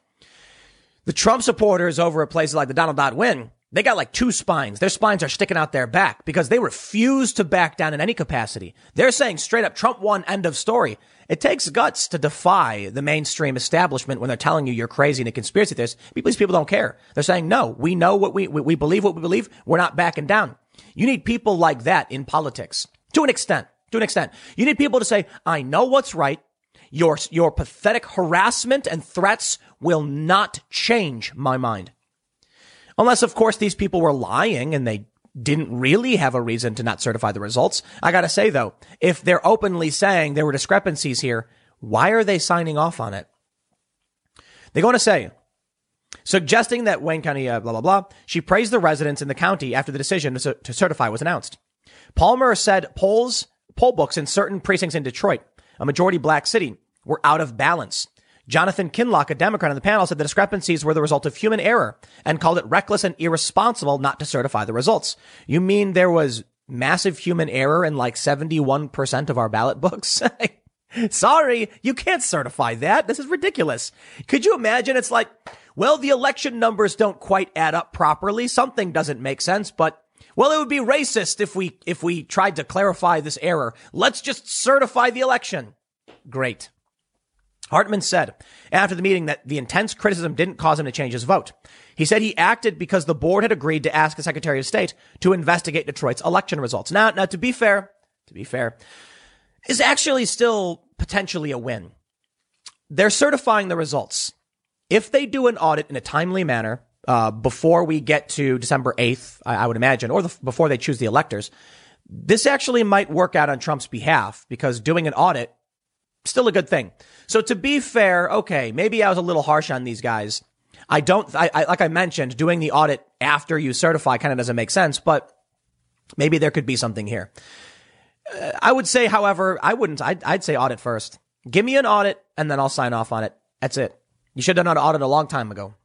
The Trump supporters over at places like the Donald dot win, they got like two spines. Their spines are sticking out their back because they refuse to back down in any capacity. They're saying straight up, Trump won, end of story. It takes guts to defy the mainstream establishment when they're telling you you're crazy and a conspiracy theorist. These people don't care. They're saying, no, we know what we, we believe what we believe. We're not backing down. You need people like that in politics to an extent. To an extent. You need people to say, I know what's right. Your, your pathetic harassment and threats will not change my mind. Unless, of course, these people were lying and they didn't really have a reason to not certify the results. I gotta say though, if they're openly saying there were discrepancies here, why are they signing off on it? They go on to say, suggesting that Wayne County, uh, blah, blah, blah, she praised the residents in the county after the decision to, to certify was announced. Palmer said polls, poll books in certain precincts in Detroit, a majority black city, were out of balance. Jonathan Kinloch, a Democrat on the panel, said the discrepancies were the result of human error and called it reckless and irresponsible not to certify the results. You mean there was massive human error in like 71% of our ballot books? Sorry, you can't certify that. This is ridiculous. Could you imagine? It's like, well, the election numbers don't quite add up properly. Something doesn't make sense, but well, it would be racist if we, if we tried to clarify this error. Let's just certify the election. Great. Hartman said after the meeting that the intense criticism didn't cause him to change his vote. He said he acted because the board had agreed to ask the Secretary of State to investigate Detroit's election results. Now, now to be fair, to be fair, is actually still potentially a win. They're certifying the results. If they do an audit in a timely manner uh, before we get to December 8th, I, I would imagine, or the, before they choose the electors, this actually might work out on Trump's behalf because doing an audit still a good thing. So to be fair, okay, maybe I was a little harsh on these guys. I don't, I, I, like I mentioned, doing the audit after you certify kind of doesn't make sense, but maybe there could be something here. Uh, I would say, however, I wouldn't, I'd, I'd say audit first. Give me an audit and then I'll sign off on it. That's it. You should have done an audit a long time ago.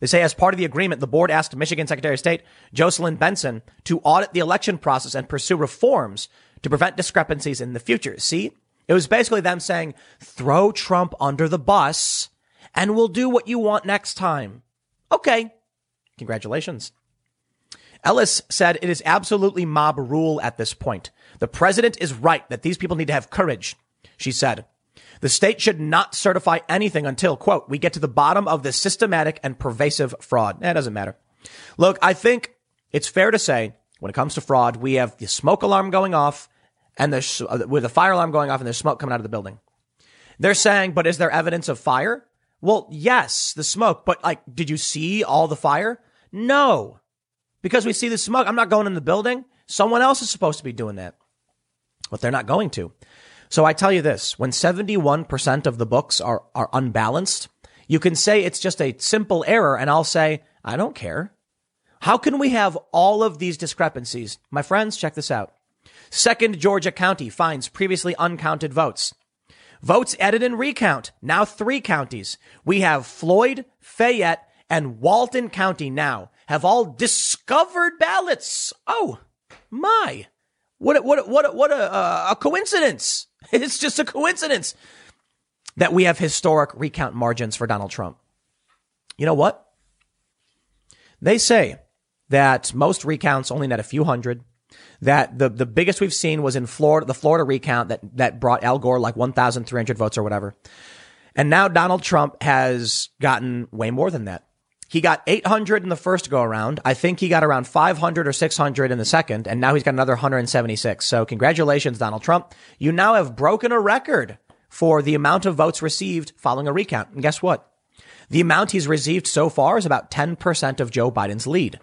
They say as part of the agreement, the board asked Michigan Secretary of State Jocelyn Benson to audit the election process and pursue reforms to prevent discrepancies in the future. See, it was basically them saying, throw Trump under the bus and we'll do what you want next time. Okay. Congratulations. Ellis said it is absolutely mob rule at this point. The president is right that these people need to have courage. She said, the state should not certify anything until, quote, we get to the bottom of this systematic and pervasive fraud. Eh, that doesn't matter. Look, I think it's fair to say when it comes to fraud, we have the smoke alarm going off and there's uh, with a fire alarm going off and there's smoke coming out of the building. They're saying, but is there evidence of fire? Well, yes, the smoke, but like, did you see all the fire? No, because we see the smoke. I'm not going in the building. Someone else is supposed to be doing that, but they're not going to. So I tell you this, when 71% of the books are, are unbalanced, you can say it's just a simple error and I'll say, I don't care. How can we have all of these discrepancies? My friends, check this out. Second Georgia county finds previously uncounted votes. Votes added in recount. Now three counties. We have Floyd, Fayette, and Walton County now have all discovered ballots. Oh my. What a, what what what a, uh, a coincidence. It's just a coincidence that we have historic recount margins for Donald Trump. You know what? They say that most recounts only net a few hundred that the, the biggest we've seen was in Florida, the Florida recount that, that brought Al Gore like 1,300 votes or whatever. And now Donald Trump has gotten way more than that. He got 800 in the first go around. I think he got around 500 or 600 in the second, and now he's got another 176. So congratulations, Donald Trump. You now have broken a record for the amount of votes received following a recount. And guess what? The amount he's received so far is about 10% of Joe Biden's lead.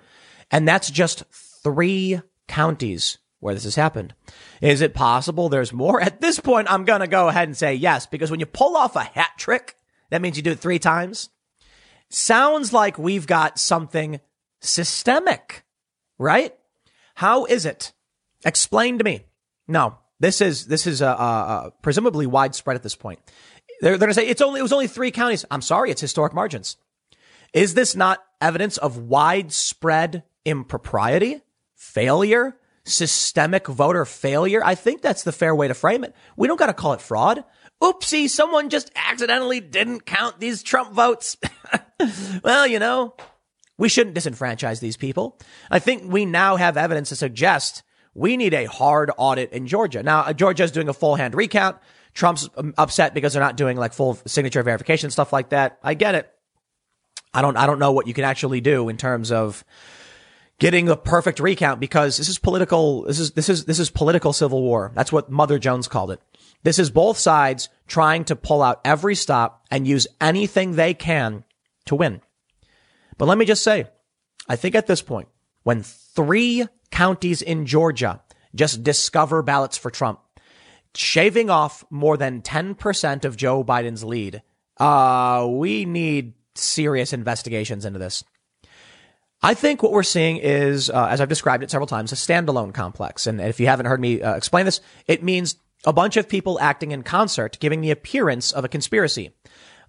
And that's just three counties where this has happened. Is it possible there's more? At this point, I'm going to go ahead and say yes, because when you pull off a hat trick, that means you do it three times. Sounds like we've got something systemic, right? How is it? Explain to me. No, this is, this is, uh, uh, presumably widespread at this point. They're, they're going to say it's only, it was only three counties. I'm sorry. It's historic margins. Is this not evidence of widespread impropriety? Failure, systemic voter failure. I think that's the fair way to frame it. We don't got to call it fraud. Oopsie, someone just accidentally didn't count these Trump votes. well, you know, we shouldn't disenfranchise these people. I think we now have evidence to suggest we need a hard audit in Georgia. Now, uh, Georgia's doing a full hand recount. Trump's um, upset because they're not doing like full signature verification stuff like that. I get it. I don't, I don't know what you can actually do in terms of getting a perfect recount because this is political. This is, this is, this is political civil war. That's what Mother Jones called it. This is both sides trying to pull out every stop and use anything they can to win. But let me just say, I think at this point, when three counties in Georgia just discover ballots for Trump, shaving off more than 10% of Joe Biden's lead, uh, we need serious investigations into this. I think what we're seeing is, uh, as I've described it several times, a standalone complex. And if you haven't heard me uh, explain this, it means a bunch of people acting in concert, giving the appearance of a conspiracy.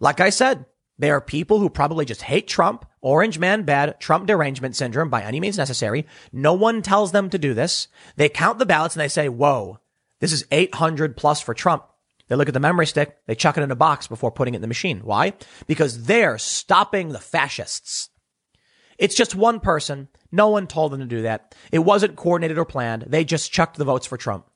Like I said, they are people who probably just hate Trump, orange man bad, Trump derangement syndrome by any means necessary. No one tells them to do this. They count the ballots and they say, whoa, this is 800 plus for Trump. They look at the memory stick, they chuck it in a box before putting it in the machine. Why? Because they're stopping the fascists. It's just one person. No one told them to do that. It wasn't coordinated or planned. They just chucked the votes for Trump.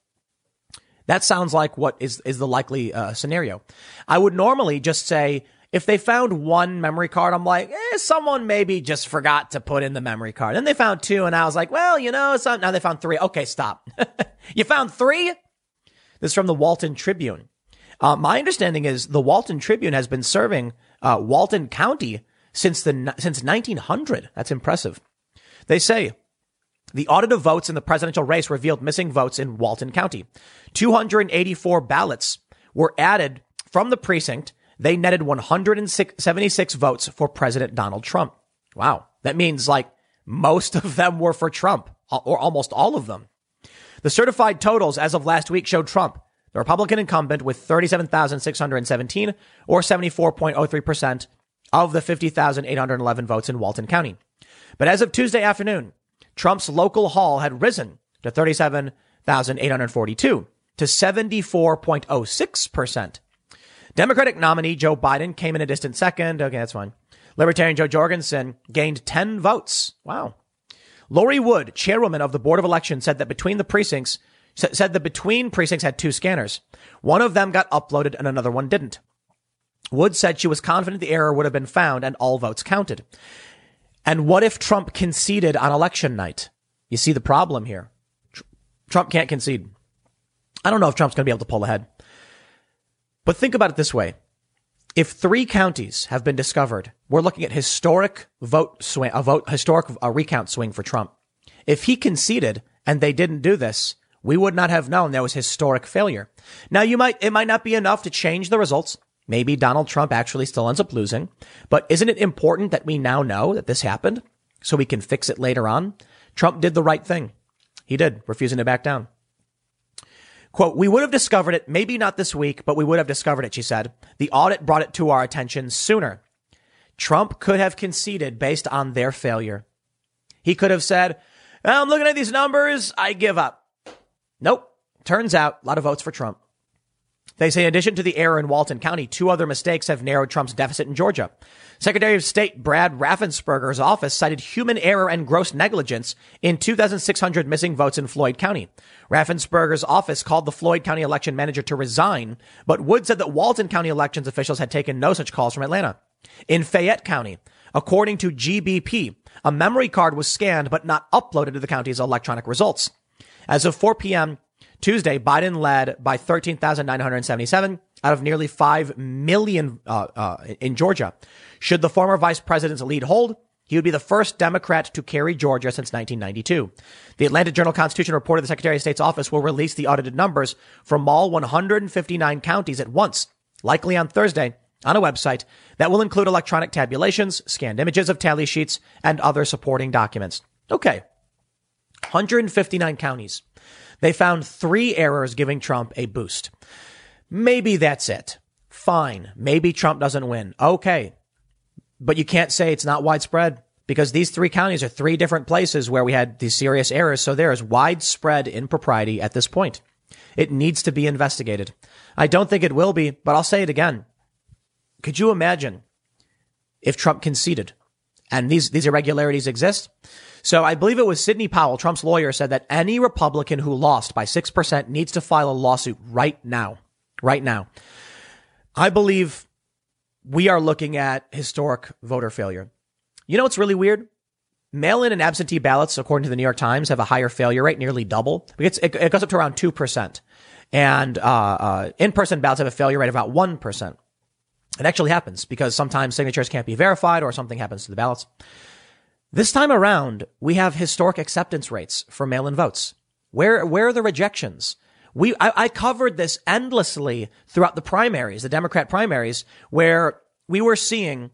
That sounds like what is, is the likely uh, scenario. I would normally just say, if they found one memory card, I'm like, eh, someone maybe just forgot to put in the memory card. Then they found two, and I was like, well, you know, not, now they found three. Okay, stop. you found three? This is from the Walton Tribune. Uh, my understanding is the Walton Tribune has been serving uh, Walton County since the since 1900. That's impressive. They say the audit of votes in the presidential race revealed missing votes in Walton County. 284 ballots were added from the precinct. They netted 176 votes for President Donald Trump. Wow. That means like most of them were for Trump or almost all of them. The certified totals as of last week showed Trump, the Republican incumbent with 37,617 or 74.03% of the 50,811 votes in Walton County. But as of Tuesday afternoon, Trump's local haul had risen to 37,842 to 74.06%. Democratic nominee Joe Biden came in a distant second. Okay, that's fine. Libertarian Jo Jorgensen gained 10 votes. Wow. Lori Wood, chairwoman of the Board of Elections, said that between the precincts, said that between precincts had two scanners. One of them got uploaded and another one didn't. Wood said she was confident the error would have been found and all votes counted. And what if Trump conceded on election night? You see the problem here. Tr- Trump can't concede. I don't know if Trump's going to be able to pull ahead. But think about it this way. If three counties have been discovered, we're looking at historic vote swing, a vote, historic a recount swing for Trump. If he conceded and they didn't do this, we would not have known there was historic failure. Now you might, it might not be enough to change the results. Maybe Donald Trump actually still ends up losing, but isn't it important that we now know that this happened so we can fix it later on? Trump did the right thing. He did, refusing to back down. Quote, we would have discovered it, maybe not this week, but we would have discovered it, she said. The audit brought it to our attention sooner. Trump could have conceded based on their failure. He could have said, I'm looking at these numbers. I give up. Nope. Turns out a lot of votes for Trump. They say in addition to the error in Walton County, two other mistakes have narrowed Trump's deficit in Georgia. Secretary of State Brad Raffensperger's office cited human error and gross negligence in 2,600 missing votes in Floyd County. Raffensperger's office called the Floyd County election manager to resign, but Wood said that Walton County elections officials had taken no such calls from Atlanta. In Fayette County, according to GBP, a memory card was scanned but not uploaded to the county's electronic results. As of 4 p.m., Tuesday, Biden led by 13,977 out of nearly 5 million uh, uh, in Georgia. Should the former vice president's lead hold, he would be the first Democrat to carry Georgia since 1992. The Atlanta Journal Constitution reported the Secretary of State's office will release the audited numbers from all 159 counties at once, likely on Thursday, on a website that will include electronic tabulations, scanned images of tally sheets, and other supporting documents. Okay. 159 counties. They found three errors giving Trump a boost. Maybe that's it. Fine. Maybe Trump doesn't win. Okay. But you can't say it's not widespread because these three counties are three different places where we had these serious errors. So there is widespread impropriety at this point. It needs to be investigated. I don't think it will be, but I'll say it again. Could you imagine if Trump conceded and these, these irregularities exist? So I believe it was Sidney Powell, Trump's lawyer, said that any Republican who lost by 6% needs to file a lawsuit right now. Right now. I believe we are looking at historic voter failure. You know what's really weird? Mail in and absentee ballots, according to the New York Times, have a higher failure rate, nearly double. It, goes up to around 2%. And uh, uh, in person ballots have a failure rate of about 1%. It actually happens because sometimes signatures can't be verified or something happens to the ballots. This time around, we have historic acceptance rates for mail-in votes. Where, where are the rejections? We, I, I covered this endlessly throughout the primaries, the Democrat primaries, where we were seeing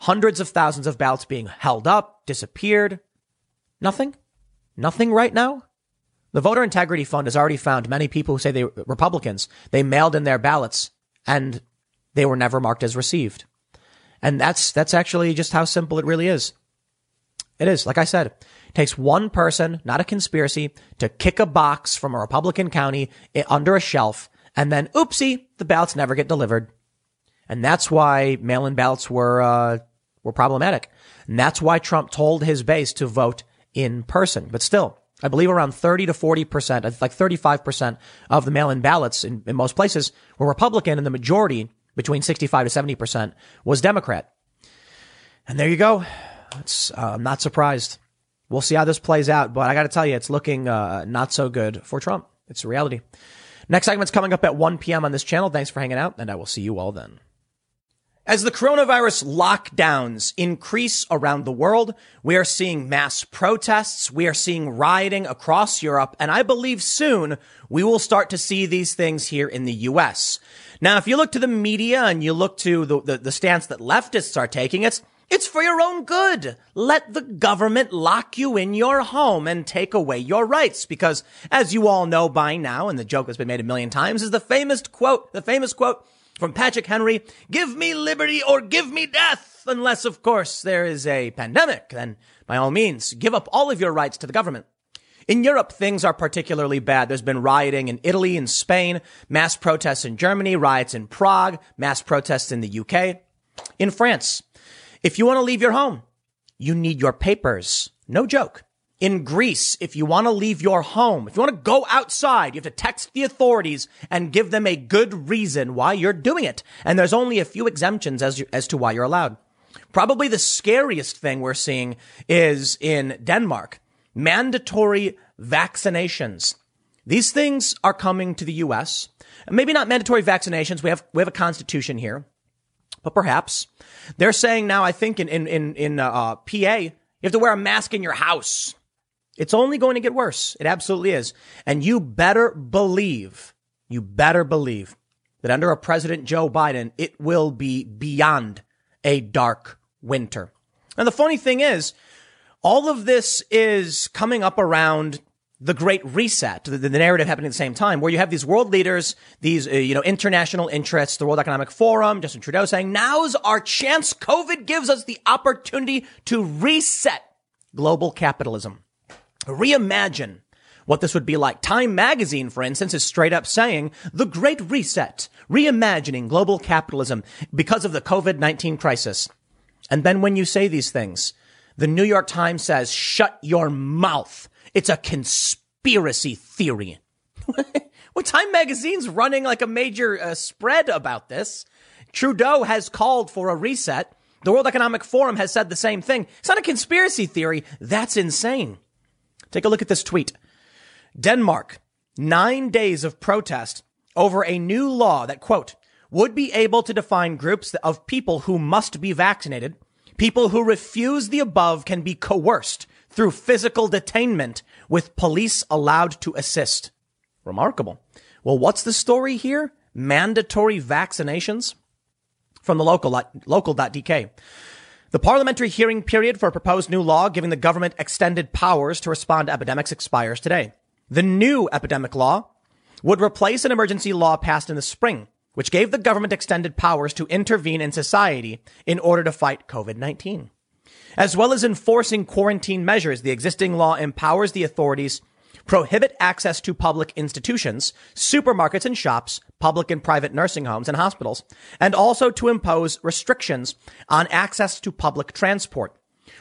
Hundreds of thousands of ballots being held up, disappeared. Nothing? Nothing right now? The Voter Integrity Fund has already found many people who say they Republicans, they mailed in their ballots and they were never marked as received. And that's that's actually just how simple it really is. It is, like I said, it takes one person, not a conspiracy, to kick a box from a Republican county under a shelf, and then oopsie, the ballots never get delivered. And that's why mail-in ballots were uh, were problematic. And that's why Trump told his base to vote in person. But still, I believe around 30 to 40%, like 35% of the mail-in ballots in, in most places were Republican and the majority, between 65 to 70%, was Democrat. And there you go. Uh, I'm not surprised. We'll see how this plays out, but I got to tell you, it's looking uh, not so good for Trump. It's a reality. Next segment's coming up at 1 p.m. on this channel. Thanks for hanging out, and I will see you all then. As the coronavirus lockdowns increase around the world, we are seeing mass protests. We are seeing rioting across Europe. And I believe soon we will start to see these things here in the U.S. Now, if you look to the media and you look to the, the, the stance that leftists are taking, it's, it's for your own good. Let the government lock you in your home and take away your rights. Because as you all know by now, and the joke has been made a million times, is the famous quote, the famous quote, from Patrick Henry, give me liberty or give me death. Unless, of course, there is a pandemic, then by all means, give up all of your rights to the government. In Europe, things are particularly bad. There's been rioting in Italy and Spain, mass protests in Germany, riots in Prague, mass protests in the UK. In France, if you want to leave your home, you need your papers. No joke. In Greece, if you want to leave your home, if you want to go outside, you have to text the authorities and give them a good reason why you're doing it. And there's only a few exemptions as, you, as to why you're allowed. Probably the scariest thing we're seeing is in Denmark. Mandatory vaccinations. These things are coming to the U.S. Maybe not mandatory vaccinations. We have, we have a constitution here, but perhaps they're saying now, I think in, in, in, in uh, PA, you have to wear a mask in your house. It's only going to get worse. It absolutely is. And you better believe, you better believe that under a President Joe Biden, it will be beyond a dark winter. And the funny thing is, all of this is coming up around the great reset, the, the, narrative happening at the same time, where you have these world leaders, these, uh, you know, international interests, the World Economic Forum, Justin Trudeau saying, now's our chance. COVID gives us the opportunity to reset global capitalism reimagine what this would be like. Time magazine, for instance, is straight up saying the great reset, reimagining global capitalism because of the COVID-19 crisis. And then when you say these things, the New York Times says, shut your mouth. It's a conspiracy theory. well, Time magazine's running like a major uh, spread about this. Trudeau has called for a reset. The World Economic Forum has said the same thing. It's not a conspiracy theory. That's insane. Take a look at this tweet. Denmark, nine days of protest over a new law that, quote, would be able to define groups of people who must be vaccinated. People who refuse the above can be coerced through physical detainment with police allowed to assist. Remarkable. Well, what's the story here? Mandatory vaccinations? From the local, local.dk. The parliamentary hearing period for a proposed new law giving the government extended powers to respond to epidemics expires today. The new epidemic law would replace an emergency law passed in the spring, which gave the government extended powers to intervene in society in order to fight COVID-19. As well as enforcing quarantine measures, the existing law empowers the authorities prohibit access to public institutions, supermarkets and shops, public and private nursing homes and hospitals, and also to impose restrictions on access to public transport.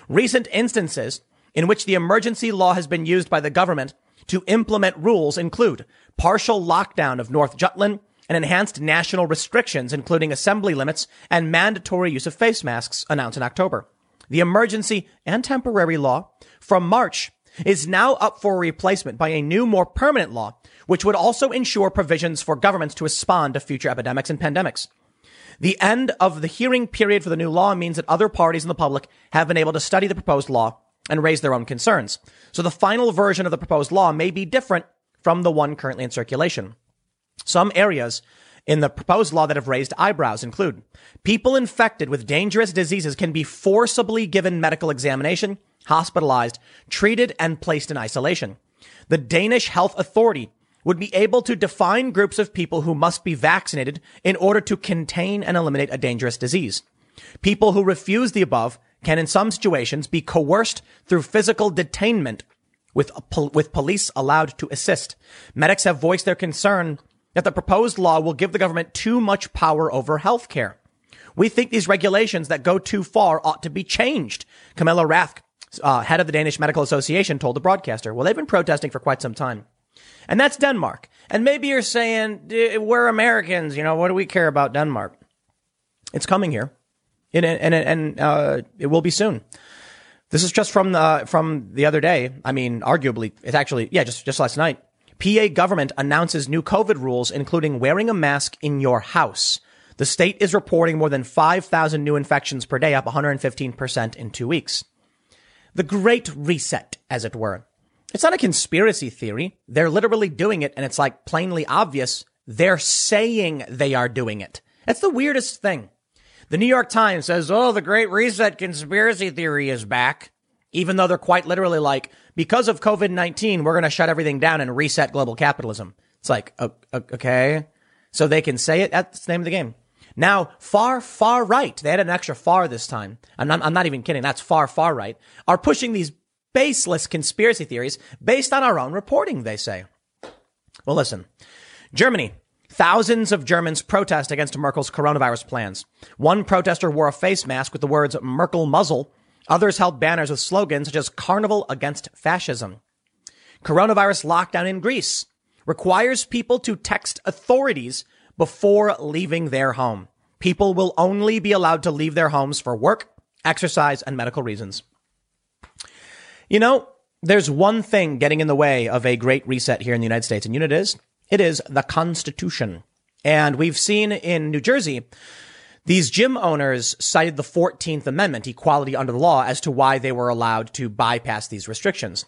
Recent instances in which the emergency law has been used by the government to implement rules include partial lockdown of North Jutland and enhanced national restrictions, including assembly limits and mandatory use of face masks announced in October. The emergency and temporary law from March is now up for replacement by a new, more permanent law, which would also ensure provisions for governments to respond to future epidemics and pandemics. The end of the hearing period for the new law means that other parties in the public have been able to study the proposed law and raise their own concerns. So the final version of the proposed law may be different from the one currently in circulation. Some areas in the proposed law that have raised eyebrows include people infected with dangerous diseases can be forcibly given medical examination, hospitalized, treated, and placed in isolation. The Danish Health Authority would be able to define groups of people who must be vaccinated in order to contain and eliminate a dangerous disease. People who refuse the above can in some situations be coerced through physical detainment with, with police allowed to assist. Medics have voiced their concern that the proposed law will give the government too much power over healthcare. We think these regulations that go too far ought to be changed. Camilla Rask, uh, head of the Danish Medical Association, told the broadcaster. Well, they've been protesting for quite some time. And that's Denmark. And maybe you're saying, we're Americans, you know, what do we care about Denmark? It's coming here. And, and, and uh, it will be soon. This is just from the, from the other day. I mean, arguably, it's actually, yeah, just, just last night. PA government announces new COVID rules, including wearing a mask in your house. The state is reporting more than 5,000 new infections per day, up 115% in two weeks. The great reset, as it were. It's not a conspiracy theory. They're literally doing it, and it's like plainly obvious. They're saying they are doing it. That's the weirdest thing. The New York Times says, oh, the great reset conspiracy theory is back. Even though they're quite literally like, because of COVID-19, we're going to shut everything down and reset global capitalism. It's like, okay. So they can say it. That's the name of the game. Now, far, far right, they had an extra far this time. I'm not, I'm not even kidding. That's far, far right, are pushing these baseless conspiracy theories based on our own reporting, they say. Well, listen, Germany Thousands of Germans protest against Merkel's coronavirus plans. One protester wore a face mask with the words Merkel muzzle. Others held banners with slogans such as Carnival against fascism. Coronavirus lockdown in Greece requires people to text authorities before leaving their home. People will only be allowed to leave their homes for work, exercise, and medical reasons. You know, there's one thing getting in the way of a great reset here in the United States, and you know it is? It is the Constitution. And we've seen in New Jersey, these gym owners cited the 14th Amendment, equality under the law, as to why they were allowed to bypass these restrictions.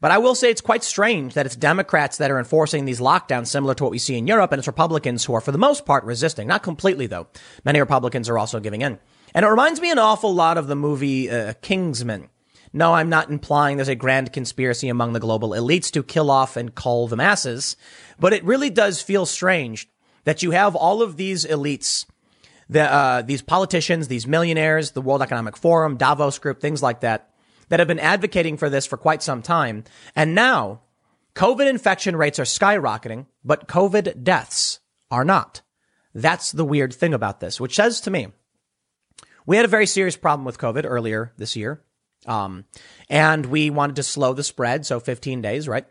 But I will say it's quite strange that it's Democrats that are enforcing these lockdowns similar to what we see in Europe, and it's Republicans who are for the most part resisting. Not completely though. Many Republicans are also giving in. And it reminds me an awful lot of the movie uh, Kingsman. No, I'm not implying there's a grand conspiracy among the global elites to kill off and cull the masses, but it really does feel strange that you have all of these elites, the, uh, these politicians, these millionaires, the World Economic Forum, Davos Group, things like that, that have been advocating for this for quite some time. And now COVID infection rates are skyrocketing, but COVID deaths are not. That's the weird thing about this, which says to me, we had a very serious problem with COVID earlier this year. Um, and we wanted to slow the spread. So 15 days, right?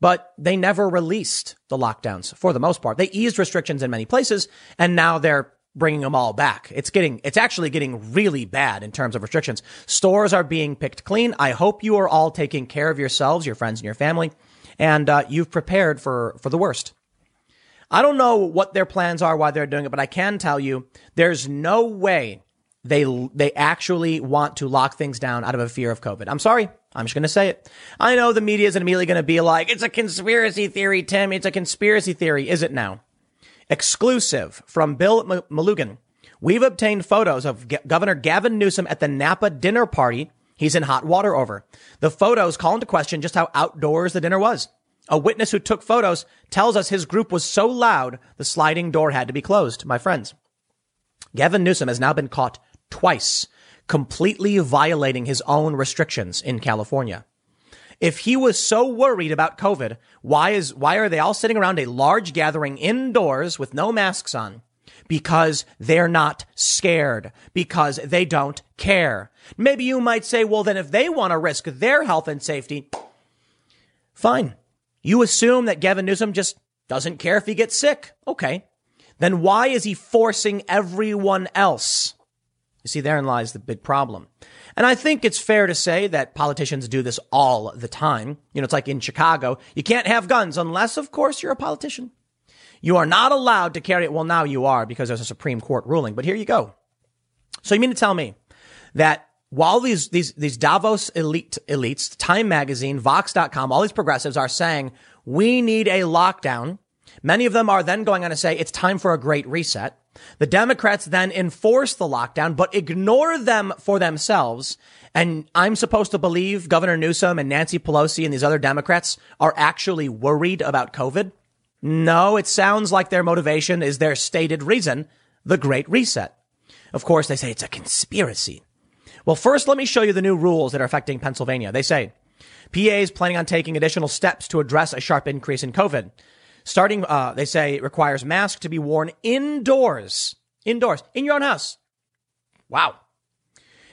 But they never released the lockdowns for the most part. They eased restrictions in many places and now they're bringing them all back. It's getting, it's actually getting really bad in terms of restrictions. Stores are being picked clean. I hope you are all taking care of yourselves, your friends and your family, and uh, you've prepared for, for the worst. I don't know what their plans are, why they're doing it, but I can tell you there's no way they they actually want to lock things down out of a fear of COVID. I'm sorry. I'm just going to say it. I know the media is immediately going to be like, it's a conspiracy theory, Tim. It's a conspiracy theory. Is it now? Exclusive from Bill Melugin. We've obtained photos of G- Governor Gavin Newsom at the Napa dinner party he's in hot water over. The photos call into question just how outdoors the dinner was. A witness who took photos tells us his group was so loud the sliding door had to be closed. My friends, Gavin Newsom has now been caught twice, completely violating his own restrictions in California. If he was so worried about COVID, why is, why are they all sitting around a large gathering indoors with no masks on? Because they're not scared. Because they don't care. Maybe you might say, well, then if they want to risk their health and safety, fine. You assume that Gavin Newsom just doesn't care if he gets sick. Okay. Then why is he forcing everyone else you see, therein lies the big problem. And I think it's fair to say that politicians do this all the time. You know, it's like in Chicago, you can't have guns unless, of course, you're a politician. You are not allowed to carry it. Well, now you are because there's a Supreme Court ruling, but here you go. So you mean to tell me that while these, these, these Davos elite elites, Time Magazine, Vox.com, all these progressives are saying we need a lockdown Many of them are then going on to say it's time for a great reset. The Democrats then enforce the lockdown, but ignore them for themselves. And I'm supposed to believe Governor Newsom and Nancy Pelosi and these other Democrats are actually worried about COVID. No, it sounds like their motivation is their stated reason, the Great Reset. Of course, they say it's a conspiracy. Well, first, let me show you the new rules that are affecting Pennsylvania. They say PA is planning on taking additional steps to address a sharp increase in COVID. Starting, uh, they say it requires masks to be worn indoors, indoors, in your own house. Wow.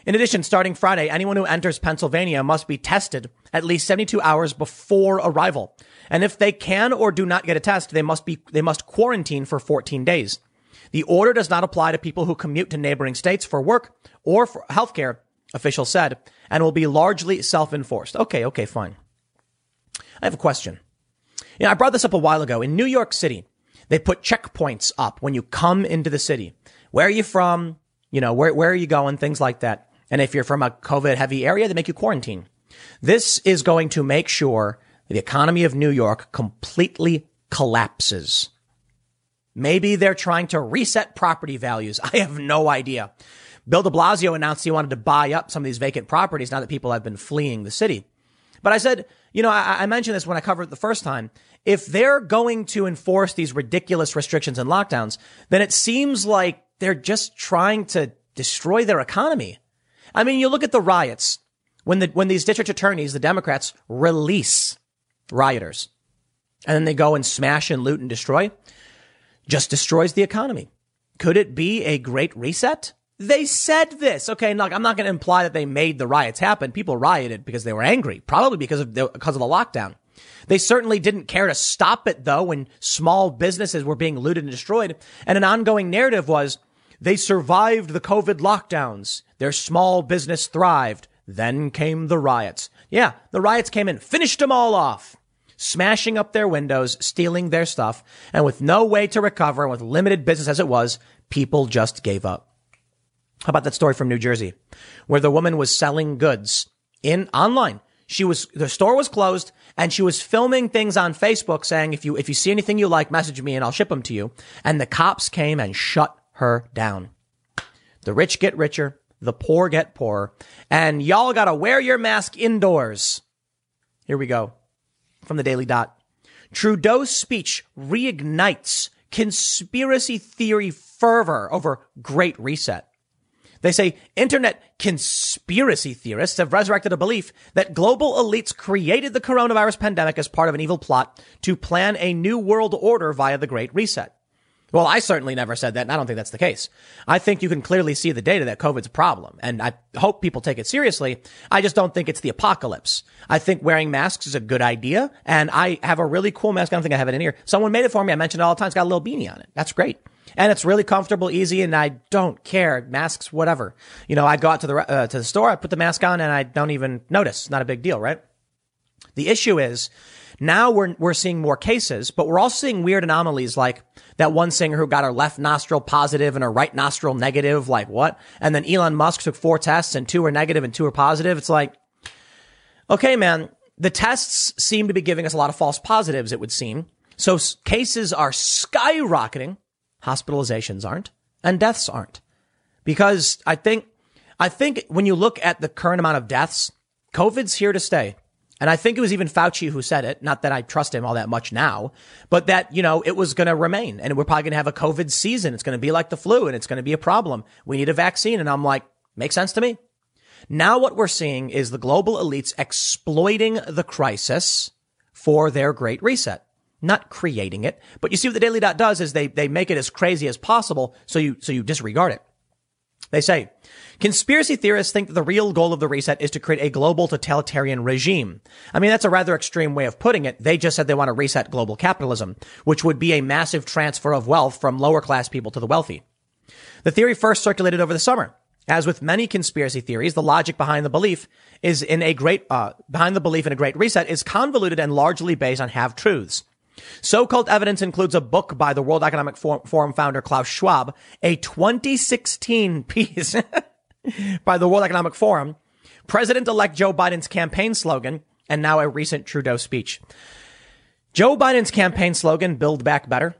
In addition, starting Friday, anyone who enters Pennsylvania must be tested at least 72 hours before arrival. And if they can or do not get a test, they must be, they must quarantine for 14 days. The order does not apply to people who commute to neighboring states for work or for healthcare, officials said, and will be largely self-enforced. Okay, okay, fine. I have a question. You know, I brought this up a while ago. In New York City, they put checkpoints up when you come into the city. Where are you from? You know, where, where are you going? Things like that. And if you're from a COVID heavy area, they make you quarantine. This is going to make sure the economy of New York completely collapses. Maybe they're trying to reset property values. I have no idea. Bill de Blasio announced he wanted to buy up some of these vacant properties now that people have been fleeing the city. But I said, you know, I, I mentioned this when I covered it the first time. If they're going to enforce these ridiculous restrictions and lockdowns, then it seems like they're just trying to destroy their economy. I mean, you look at the riots when the, when these district attorneys, the Democrats release rioters and then they go and smash and loot and destroy, just destroys the economy. Could it be a great reset? They said this. Okay, look, I'm not going to imply that they made the riots happen. People rioted because they were angry, probably because of the, because of the lockdown. They certainly didn't care to stop it though when small businesses were being looted and destroyed. And an ongoing narrative was they survived the COVID lockdowns. Their small business thrived. Then came the riots. Yeah, the riots came in, finished them all off, smashing up their windows, stealing their stuff. And with no way to recover and with limited business as it was, people just gave up. How about that story from New Jersey where the woman was selling goods in online? She was, the store was closed and she was filming things on Facebook saying, if you, if you see anything you like, message me and I'll ship them to you. And the cops came and shut her down. The rich get richer. The poor get poorer. And y'all gotta wear your mask indoors. Here we go. From the Daily Dot. Trudeau's speech reignites conspiracy theory fervor over Great Reset. They say internet conspiracy theorists have resurrected a belief that global elites created the coronavirus pandemic as part of an evil plot to plan a new world order via the Great Reset. Well, I certainly never said that, and I don't think that's the case. I think you can clearly see the data that COVID's a problem, and I hope people take it seriously. I just don't think it's the apocalypse. I think wearing masks is a good idea, and I have a really cool mask. I don't think I have it in here. Someone made it for me. I mentioned it all the time. It's got a little beanie on it. That's great. And it's really comfortable, easy, and I don't care. Masks, whatever. You know, I go out to the, uh, to the store, I put the mask on, and I don't even notice. Not a big deal, right? The issue is now we're, we're seeing more cases, but we're also seeing weird anomalies like that one singer who got her left nostril positive and her right nostril negative. Like what? And then Elon Musk took four tests and two were negative and two were positive. It's like, okay, man, the tests seem to be giving us a lot of false positives, it would seem. So cases are skyrocketing. Hospitalizations aren't and deaths aren't because I think, I think when you look at the current amount of deaths, COVID's here to stay. And I think it was even Fauci who said it. Not that I trust him all that much now, but that, you know, it was going to remain and we're probably going to have a COVID season. It's going to be like the flu and it's going to be a problem. We need a vaccine. And I'm like, makes sense to me. Now what we're seeing is the global elites exploiting the crisis for their great reset, not creating it. But you see what the Daily Dot does is they, they make it as crazy as possible. So you, so you disregard it. They say, conspiracy theorists think the real goal of the reset is to create a global totalitarian regime. I mean, that's a rather extreme way of putting it. They just said they want to reset global capitalism, which would be a massive transfer of wealth from lower class people to the wealthy. The theory first circulated over the summer. As with many conspiracy theories, the logic behind the belief is in a great, uh, behind the belief in a great reset is convoluted and largely based on half truths. So-called evidence includes a book by the World Economic Forum founder Klaus Schwab, a 2016 piece by the World Economic Forum, President-elect Joe Biden's campaign slogan, and now a recent Trudeau speech. Joe Biden's campaign slogan, Build Back Better,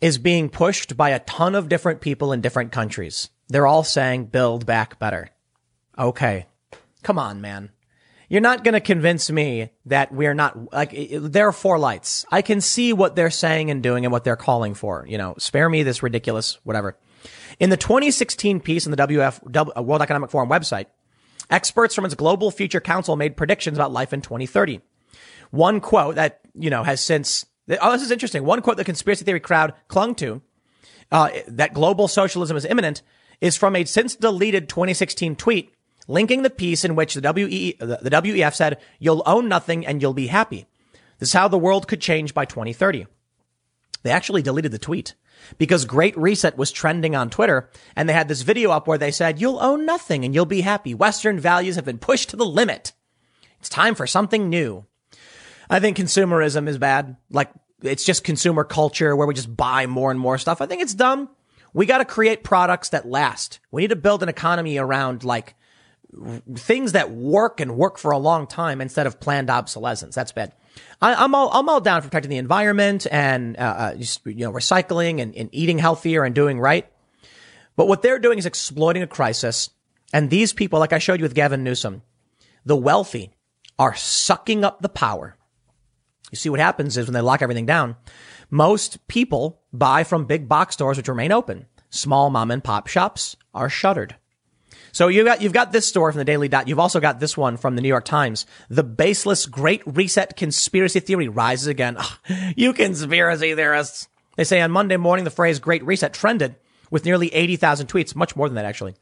is being pushed by a ton of different people in different countries. They're all saying, Build Back Better. Okay. Come on, man. You're not going to convince me that we're not like there are four lights. I can see what they're saying and doing and what they're calling for. You know, spare me this ridiculous whatever. In the 2016 piece on the WF uh, World Economic Forum website, experts from its Global Future Council made predictions about life in 2030. One quote that you know has since oh this is interesting. One quote the conspiracy theory crowd clung to uh, that global socialism is imminent is from a since deleted 2016 tweet linking the piece in which the, WE, the WEF said, you'll own nothing and you'll be happy. This is how the world could change by 2030. They actually deleted the tweet because Great Reset was trending on Twitter and they had this video up where they said, you'll own nothing and you'll be happy. Western values have been pushed to the limit. It's time for something new. I think consumerism is bad. Like it's just consumer culture where we just buy more and more stuff. I think it's dumb. We got to create products that last. We need to build an economy around like things that work and work for a long time instead of planned obsolescence. That's bad. I, am all I'm all down for protecting the environment and uh, uh, just, you know recycling and, and eating healthier and doing right. But what they're doing is exploiting a crisis. And these people, like I showed you with Gavin Newsom, the wealthy are sucking up the power. You see what happens is when they lock everything down, most people buy from big box stores which remain open. Small mom and pop shops are shuttered. So you got you've got this story from the Daily Dot. You've also got this one from the New York Times. The baseless Great Reset conspiracy theory rises again. you conspiracy theorists. They say on Monday morning the phrase Great Reset trended with nearly 80,000 tweets, much more than that actually.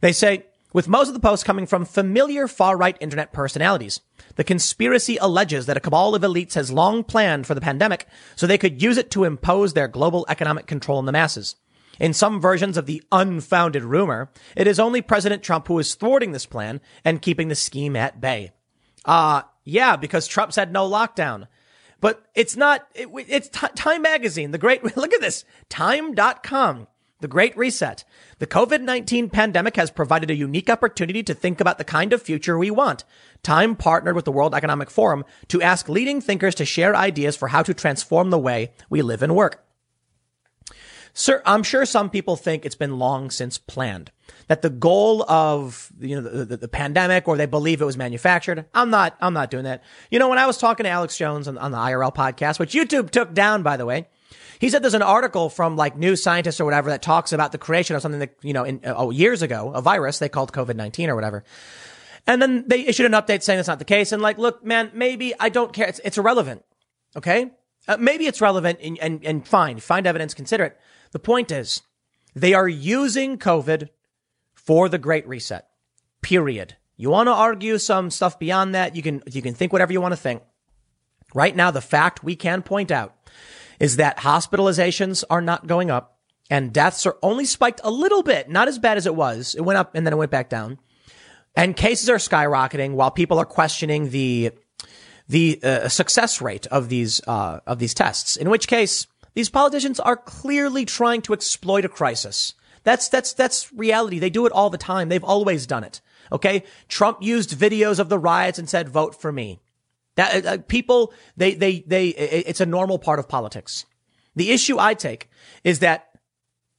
They say with most of the posts coming from familiar far-right internet personalities. The conspiracy alleges that a cabal of elites has long planned for the pandemic so they could use it to impose their global economic control on the masses. In some versions of the unfounded rumor, it is only President Trump who is thwarting this plan and keeping the scheme at bay. Uh, yeah, because Trump said no lockdown. But it's not, it, it's t- Time Magazine, the great, look at this, time.com, the great reset. The COVID-19 pandemic has provided a unique opportunity to think about the kind of future we want. Time partnered with the World Economic Forum to ask leading thinkers to share ideas for how to transform the way we live and work. Sir, I'm sure some people think it's been long since planned that the goal of you know the, the, the, pandemic or they believe it was manufactured. I'm not. I'm not doing that. You know, when I was talking to Alex Jones on, on the IRL podcast, which YouTube took down, by the way, he said there's an article from like New Scientist or whatever that talks about the creation of something that you know in oh years ago a virus they called COVID nineteen or whatever. And then they issued an update saying that's not the case. And like, look, man, maybe I don't care. It's, it's irrelevant. Okay. Uh, maybe it's relevant and, and, and fine. Find evidence, consider it. The point is, they are using COVID for the Great Reset. Period. You want to argue some stuff beyond that? You can, you can think whatever you want to think. Right now, the fact we can point out is that hospitalizations are not going up and deaths are only spiked a little bit, not as bad as it was. It went up and then it went back down. And cases are skyrocketing while people are questioning the the uh, success rate of these uh, of these tests. In which case, these politicians are clearly trying to exploit a crisis. That's, that's, that's reality. They do it all the time. They've always done it. Okay. Trump used videos of the riots and said, vote for me. That, uh, uh people, they, they, they, it's a normal part of politics. The issue I take is that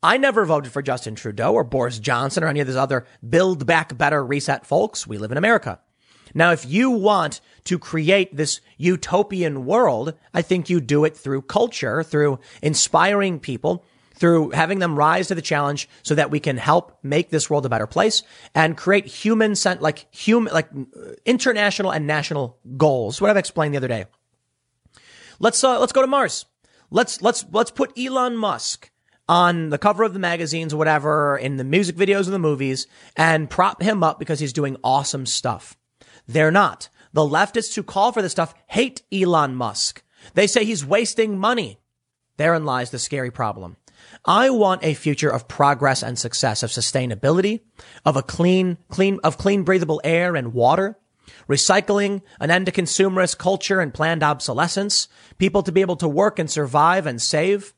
I never voted for Justin Trudeau or Boris Johnson or any of these other build back better reset folks. We live in America. Now, if you want to create this utopian world, I think you do it through culture, through inspiring people, through having them rise to the challenge so that we can help make this world a better place and create human, sent like human, like international and national goals. What I've explained the other day. Let's, uh, let's go to Mars. Let's, let's, let's put Elon Musk on the cover of the magazines whatever, in the music videos and the movies, and prop him up because he's doing awesome stuff. They're not. The leftists who call for this stuff hate Elon Musk. They say he's wasting money. Therein lies the scary problem. I want a future of progress and success, of sustainability, of a clean, clean, of clean breathable air and water, recycling, an end to consumerist culture and planned obsolescence, people to be able to work and survive and save.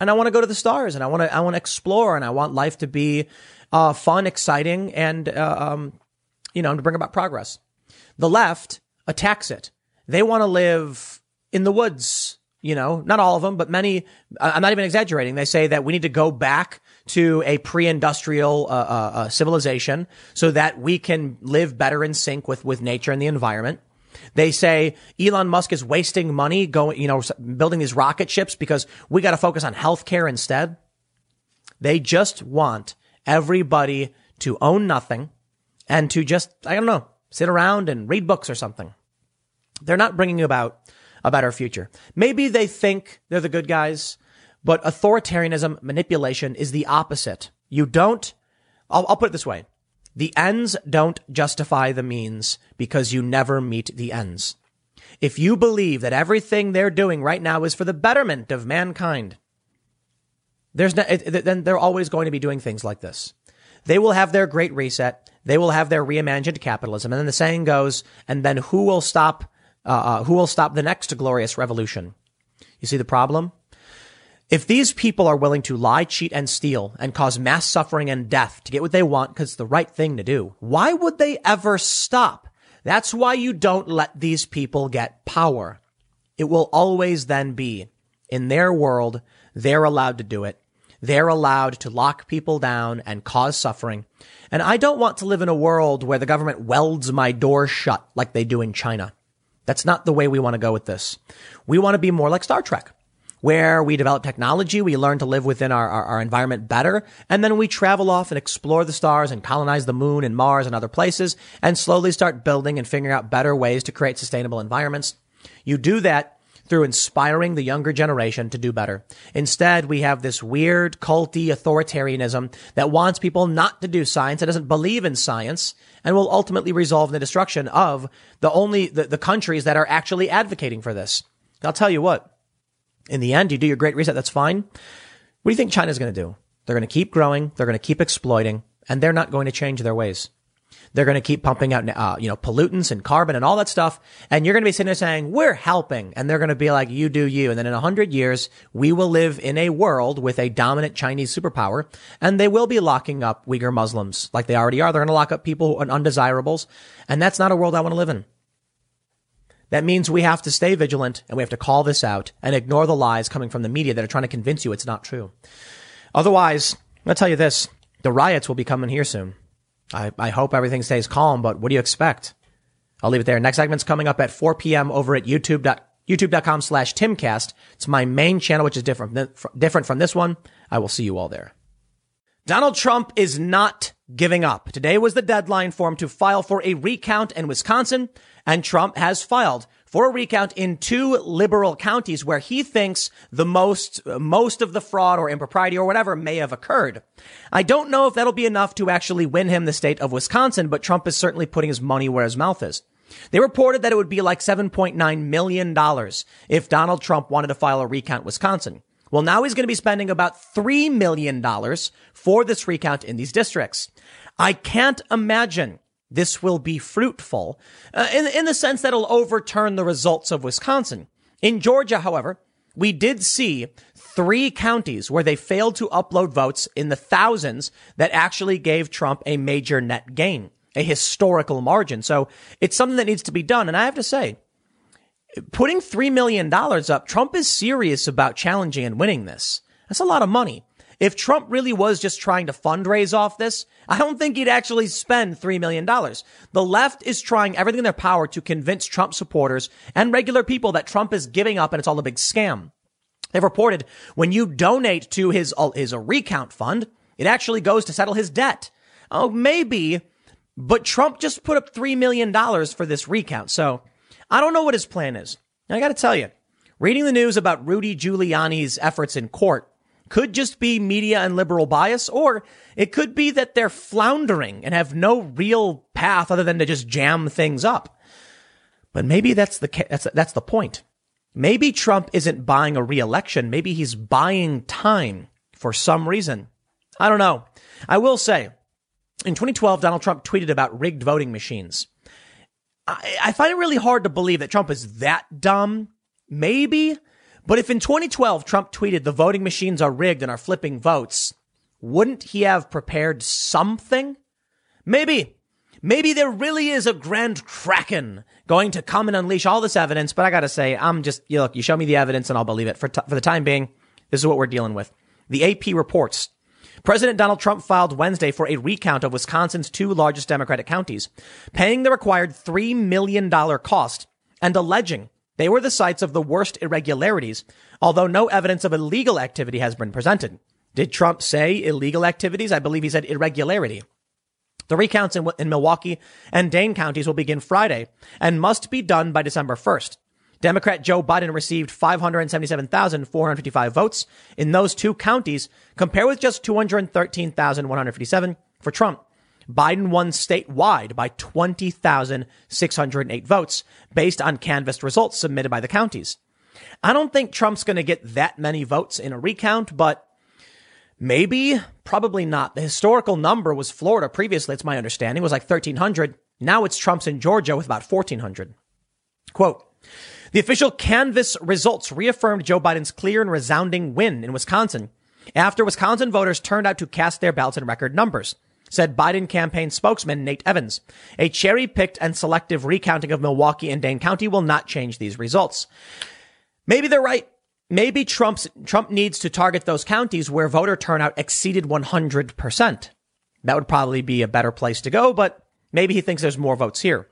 And I want to go to the stars and I want to, I want to explore and I want life to be, uh, fun, exciting and, uh, um, you know, to bring about progress. The left attacks it. They want to live in the woods. You know, not all of them, but many. I'm not even exaggerating. They say that we need to go back to a pre-industrial uh, uh, uh, civilization so that we can live better in sync with with nature and the environment. They say Elon Musk is wasting money going, you know, building these rocket ships because we got to focus on healthcare instead. They just want everybody to own nothing and to just, I don't know, sit around and read books or something. They're not bringing about a better future. Maybe they think they're the good guys, but authoritarianism, manipulation is the opposite. You don't, I'll, I'll put it this way. The ends don't justify the means because you never meet the ends. If you believe that everything they're doing right now is for the betterment of mankind, there's no, then they're always going to be doing things like this. They will have their great reset. They will have their reimagined capitalism. And then the saying goes, and then who will stop, uh, uh, who will stop the next glorious revolution? You see the problem? If these people are willing to lie, cheat, and steal and cause mass suffering and death to get what they want because it's the right thing to do, why would they ever stop? That's why you don't let these people get power. It will always then be in their world, they're allowed to do it. They're allowed to lock people down and cause suffering. And I don't want to live in a world where the government welds my door shut like they do in China. That's not the way we want to go with this. We want to be more like Star Trek where we develop technology, we learn to live within our, our, our, environment better, and then we travel off and explore the stars and colonize the moon and Mars and other places and slowly start building and figuring out better ways to create sustainable environments. You do that through inspiring the younger generation to do better. Instead, we have this weird culty authoritarianism that wants people not to do science, that doesn't believe in science, and will ultimately resolve in the destruction of the only, the, the countries that are actually advocating for this. I'll tell you what, in the end, you do your great reset, that's fine. What do you think China's going to do? They're going to keep growing, they're going to keep exploiting, and they're not going to change their ways. They're going to keep pumping out, uh, you know, pollutants and carbon and all that stuff. And you're going to be sitting there saying, we're helping. And they're going to be like, you do you. And then in a hundred years, we will live in a world with a dominant Chinese superpower and they will be locking up Uyghur Muslims like they already are. They're going to lock up people and undesirables. And that's not a world I want to live in. That means we have to stay vigilant and we have to call this out and ignore the lies coming from the media that are trying to convince you it's not true. Otherwise, I'll tell you this, the riots will be coming here soon. I, I hope everything stays calm, but what do you expect? I'll leave it there. Next segment's coming up at 4 p.m. over at YouTube. YouTube.com slash Timcast. It's my main channel, which is different, different from this one. I will see you all there. Donald Trump is not giving up. Today was the deadline for him to file for a recount in Wisconsin, and Trump has filed for a recount in two liberal counties where he thinks the most, most of the fraud or impropriety or whatever may have occurred. I don't know if that'll be enough to actually win him the state of Wisconsin, but Trump is certainly putting his money where his mouth is. They reported that it would be like $7.9 million if Donald Trump wanted to file a recount Wisconsin. Well, now he's going to be spending about $3 million for this recount in these districts. I can't imagine this will be fruitful uh, in, in the sense that it'll overturn the results of Wisconsin. In Georgia, however, we did see three counties where they failed to upload votes in the thousands that actually gave Trump a major net gain, a historical margin. So it's something that needs to be done. And I have to say, putting $3 million up, Trump is serious about challenging and winning this. That's a lot of money. If Trump really was just trying to fundraise off this, I don't think he'd actually spend $3 million. The left is trying everything in their power to convince Trump supporters and regular people that Trump is giving up and it's all a big scam. They've reported when you donate to his, uh, his recount fund, it actually goes to settle his debt. Oh, maybe, but Trump just put up $3 million for this recount. So I don't know what his plan is. I got to tell you, reading the news about Rudy Giuliani's efforts in court could just be media and liberal bias, or it could be that they're floundering and have no real path other than to just jam things up. But maybe that's the, that's, that's the point. Maybe Trump isn't buying a re-election. Maybe he's buying time for some reason. I don't know. I will say, in 2012, Donald Trump tweeted about rigged voting machines. I, I find it really hard to believe that Trump is that dumb. Maybe, but if in 2012 Trump tweeted the voting machines are rigged and are flipping votes, wouldn't he have prepared something? Maybe. maybe there really is a grand kraken going to come and unleash all this evidence. But I got to say, I'm just, you look, you show me the evidence and I'll believe it. For, t- for the time being, this is what we're dealing with. The AP reports President Donald Trump filed Wednesday for a recount of Wisconsin's two largest Democratic counties, paying the required $3 million cost and alleging they were the sites of the worst irregularities, although no evidence of illegal activity has been presented. Did Trump say illegal activities? I believe he said irregularity. The recounts in, in, Milwaukee and Dane counties will begin Friday and must be done by December 1st. Democrat Joe Biden received 577,455 votes in those two counties, compared with just 213,157 for Trump. Biden won statewide by 20,608 votes based on canvassed results submitted by the counties. I don't think Trump's going to get that many votes in a recount, but maybe, probably not. The historical number was Florida previously, it's my understanding, was like 1,300. Now it's Trump's in Georgia with about 1,400. Quote, the official canvass results reaffirmed Joe Biden's clear and resounding win in Wisconsin after Wisconsin voters turned out to cast their ballots in record numbers said Biden campaign spokesman Nate Evans. A cherry picked and selective recounting of Milwaukee and Dane County will not change these results. Maybe they're right. Maybe Trump's, Trump needs to target those counties where voter turnout exceeded 100%. That would probably be a better place to go, but maybe he thinks there's more votes here.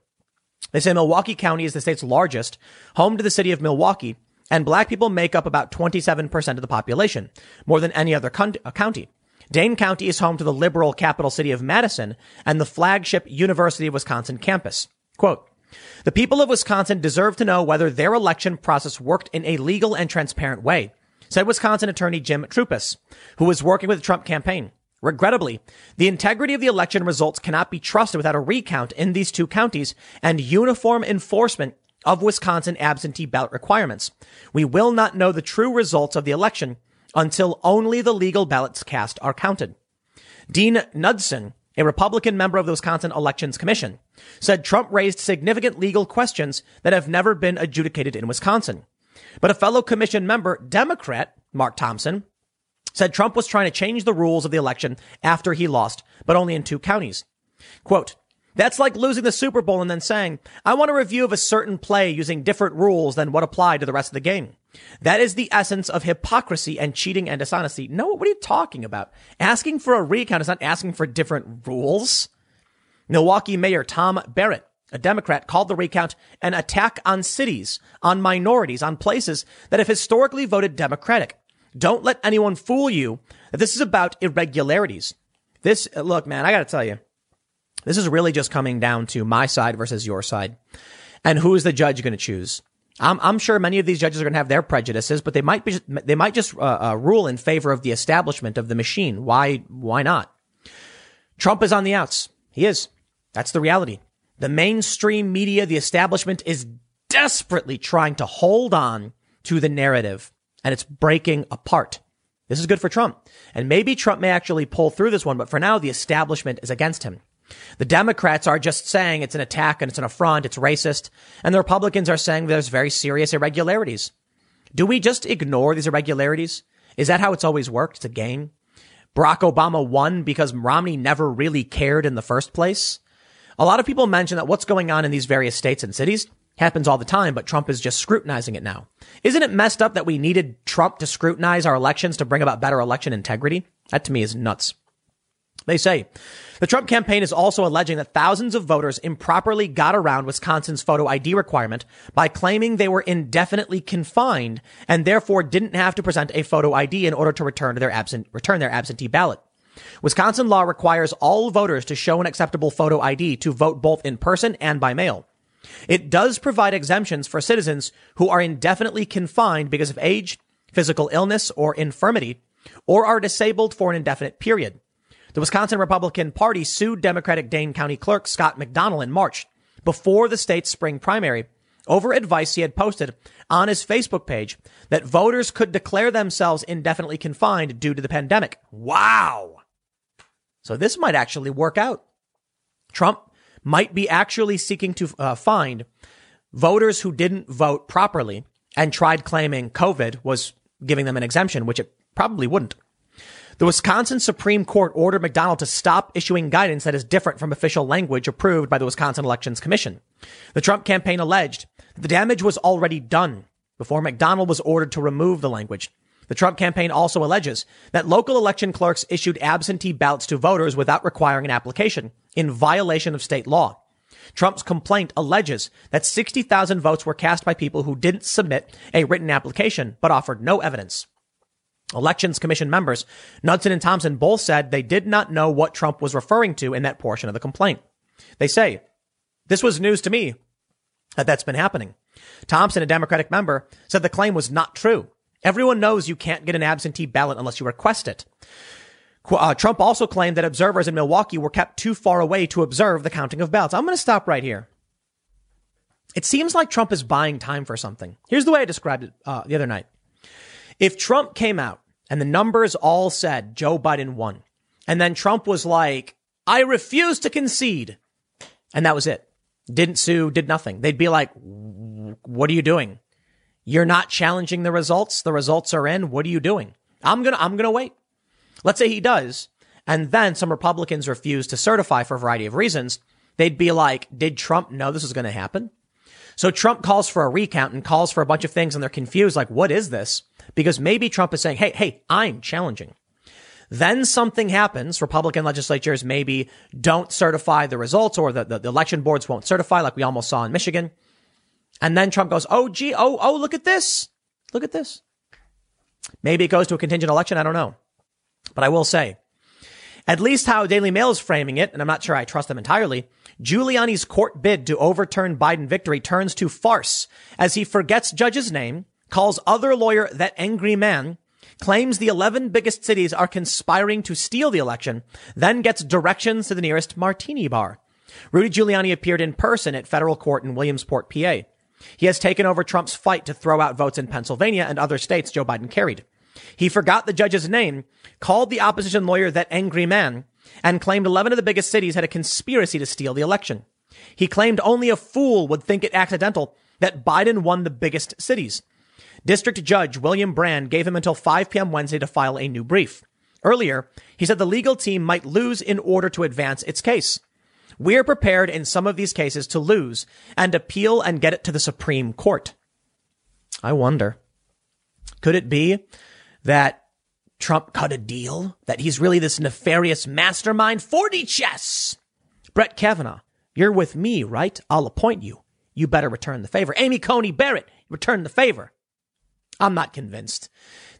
They say Milwaukee County is the state's largest, home to the city of Milwaukee, and black people make up about 27% of the population, more than any other county. Dane County is home to the liberal capital city of Madison and the flagship University of Wisconsin campus. Quote, the people of Wisconsin deserve to know whether their election process worked in a legal and transparent way, said Wisconsin attorney Jim Troupis, who was working with the Trump campaign. Regrettably, the integrity of the election results cannot be trusted without a recount in these two counties and uniform enforcement of Wisconsin absentee ballot requirements. We will not know the true results of the election until only the legal ballots cast are counted. Dean Knudson, a Republican member of the Wisconsin Elections Commission, said Trump raised significant legal questions that have never been adjudicated in Wisconsin. But a fellow commission member, Democrat Mark Thompson, said Trump was trying to change the rules of the election after he lost, but only in two counties. Quote, that's like losing the Super Bowl and then saying, I want a review of a certain play using different rules than what apply to the rest of the game. That is the essence of hypocrisy and cheating and dishonesty. No, what are you talking about? Asking for a recount is not asking for different rules. Milwaukee Mayor Tom Barrett, a Democrat, called the recount an attack on cities, on minorities, on places that have historically voted Democratic. Don't let anyone fool you that this is about irregularities. This, look, man, I gotta tell you, this is really just coming down to my side versus your side. And who is the judge going to choose? I'm, I'm sure many of these judges are going to have their prejudices, but they might be, they might just uh, uh, rule in favor of the establishment of the machine. Why, why not? Trump is on the outs. He is. That's the reality. The mainstream media, the establishment is desperately trying to hold on to the narrative and it's breaking apart. This is good for Trump. And maybe Trump may actually pull through this one, but for now, the establishment is against him. The Democrats are just saying it's an attack and it's an affront, it's racist. And the Republicans are saying there's very serious irregularities. Do we just ignore these irregularities? Is that how it's always worked? It's a game. Barack Obama won because Romney never really cared in the first place. A lot of people mention that what's going on in these various states and cities happens all the time, but Trump is just scrutinizing it now. Isn't it messed up that we needed Trump to scrutinize our elections to bring about better election integrity? That to me is nuts. They say the Trump campaign is also alleging that thousands of voters improperly got around Wisconsin's photo ID requirement by claiming they were indefinitely confined and therefore didn't have to present a photo ID in order to return their absent, return their absentee ballot. Wisconsin law requires all voters to show an acceptable photo ID to vote both in person and by mail. It does provide exemptions for citizens who are indefinitely confined because of age, physical illness, or infirmity, or are disabled for an indefinite period. The Wisconsin Republican Party sued Democratic Dane County Clerk Scott McDonell in March before the state's spring primary over advice he had posted on his Facebook page that voters could declare themselves indefinitely confined due to the pandemic. Wow. So this might actually work out. Trump might be actually seeking to uh, find voters who didn't vote properly and tried claiming COVID was giving them an exemption, which it probably wouldn't. The Wisconsin Supreme Court ordered McDonald to stop issuing guidance that is different from official language approved by the Wisconsin Elections Commission. The Trump campaign alleged that the damage was already done before McDonald was ordered to remove the language. The Trump campaign also alleges that local election clerks issued absentee ballots to voters without requiring an application in violation of state law. Trump's complaint alleges that 60,000 votes were cast by people who didn't submit a written application but offered no evidence. Elections Commission members, Knudson and Thompson both said they did not know what Trump was referring to in that portion of the complaint. They say, this was news to me that that's been happening. Thompson, a Democratic member, said the claim was not true. Everyone knows you can't get an absentee ballot unless you request it. Uh, Trump also claimed that observers in Milwaukee were kept too far away to observe the counting of ballots. I'm going to stop right here. It seems like Trump is buying time for something. Here's the way I described it uh, the other night. If Trump came out and the numbers all said Joe Biden won, and then Trump was like, I refuse to concede, and that was it, didn't sue, did nothing, they'd be like, what are you doing? You're not challenging the results. The results are in. What are you doing? I'm going to, I'm going to wait. Let's say he does. And then some Republicans refuse to certify for a variety of reasons. They'd be like, did Trump know this was going to happen? So Trump calls for a recount and calls for a bunch of things and they're confused. Like, what is this? Because maybe Trump is saying, Hey, hey, I'm challenging. Then something happens. Republican legislatures maybe don't certify the results or the, the, the, election boards won't certify like we almost saw in Michigan. And then Trump goes, Oh, gee, oh, oh, look at this. Look at this. Maybe it goes to a contingent election. I don't know. But I will say, at least how Daily Mail is framing it, and I'm not sure I trust them entirely, Giuliani's court bid to overturn Biden victory turns to farce as he forgets judge's name, calls other lawyer that angry man, claims the 11 biggest cities are conspiring to steal the election, then gets directions to the nearest martini bar. Rudy Giuliani appeared in person at federal court in Williamsport, PA. He has taken over Trump's fight to throw out votes in Pennsylvania and other states Joe Biden carried. He forgot the judge's name, called the opposition lawyer that angry man, and claimed 11 of the biggest cities had a conspiracy to steal the election. He claimed only a fool would think it accidental that Biden won the biggest cities. District Judge William Brand gave him until 5 p.m. Wednesday to file a new brief. Earlier, he said the legal team might lose in order to advance its case. We're prepared in some of these cases to lose and appeal and get it to the Supreme Court. I wonder, could it be that Trump cut a deal, that he's really this nefarious mastermind. 4D chess. Brett Kavanaugh, you're with me, right? I'll appoint you. You better return the favor. Amy Coney Barrett, return the favor. I'm not convinced.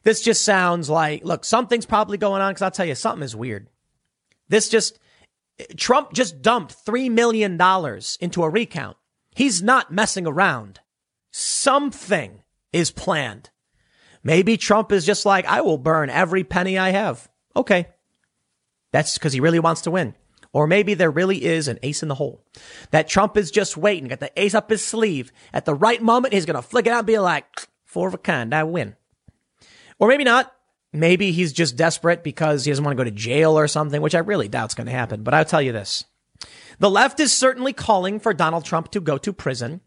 This just sounds like, look, something's probably going on because I'll tell you, something is weird. This just, Trump just dumped $3 million into a recount. He's not messing around. Something is planned. Maybe Trump is just like, I will burn every penny I have. Okay. That's because he really wants to win. Or maybe there really is an ace in the hole. That Trump is just waiting, got the ace up his sleeve. At the right moment, he's going to flick it out and be like, four of a kind, I win. Or maybe not. Maybe he's just desperate because he doesn't want to go to jail or something, which I really doubt's going to happen. But I'll tell you this. The left is certainly calling for Donald Trump to go to prison.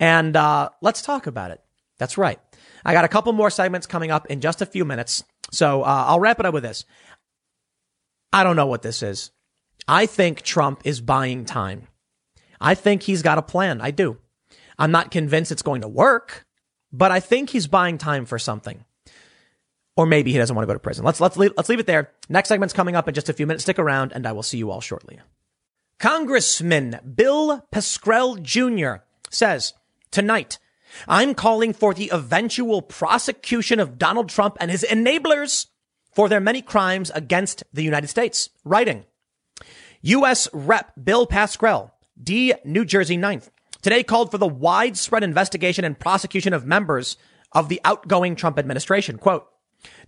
And uh, let's talk about it. That's right. I got a couple more segments coming up in just a few minutes. So uh, I'll wrap it up with this. I don't know what this is. I think Trump is buying time. I think he's got a plan. I do. I'm not convinced it's going to work, but I think he's buying time for something. Or maybe he doesn't want to go to prison. Let's let's leave, let's leave it there. Next segment's coming up in just a few minutes. Stick around, and I will see you all shortly. Congressman Bill Pascrell Jr. says tonight I'm calling for the eventual prosecution of Donald Trump and his enablers for their many crimes against the United States. Writing, U.S. Rep. Bill Pascrell, D. New Jersey 9th, today called for the widespread investigation and prosecution of members of the outgoing Trump administration. Quote,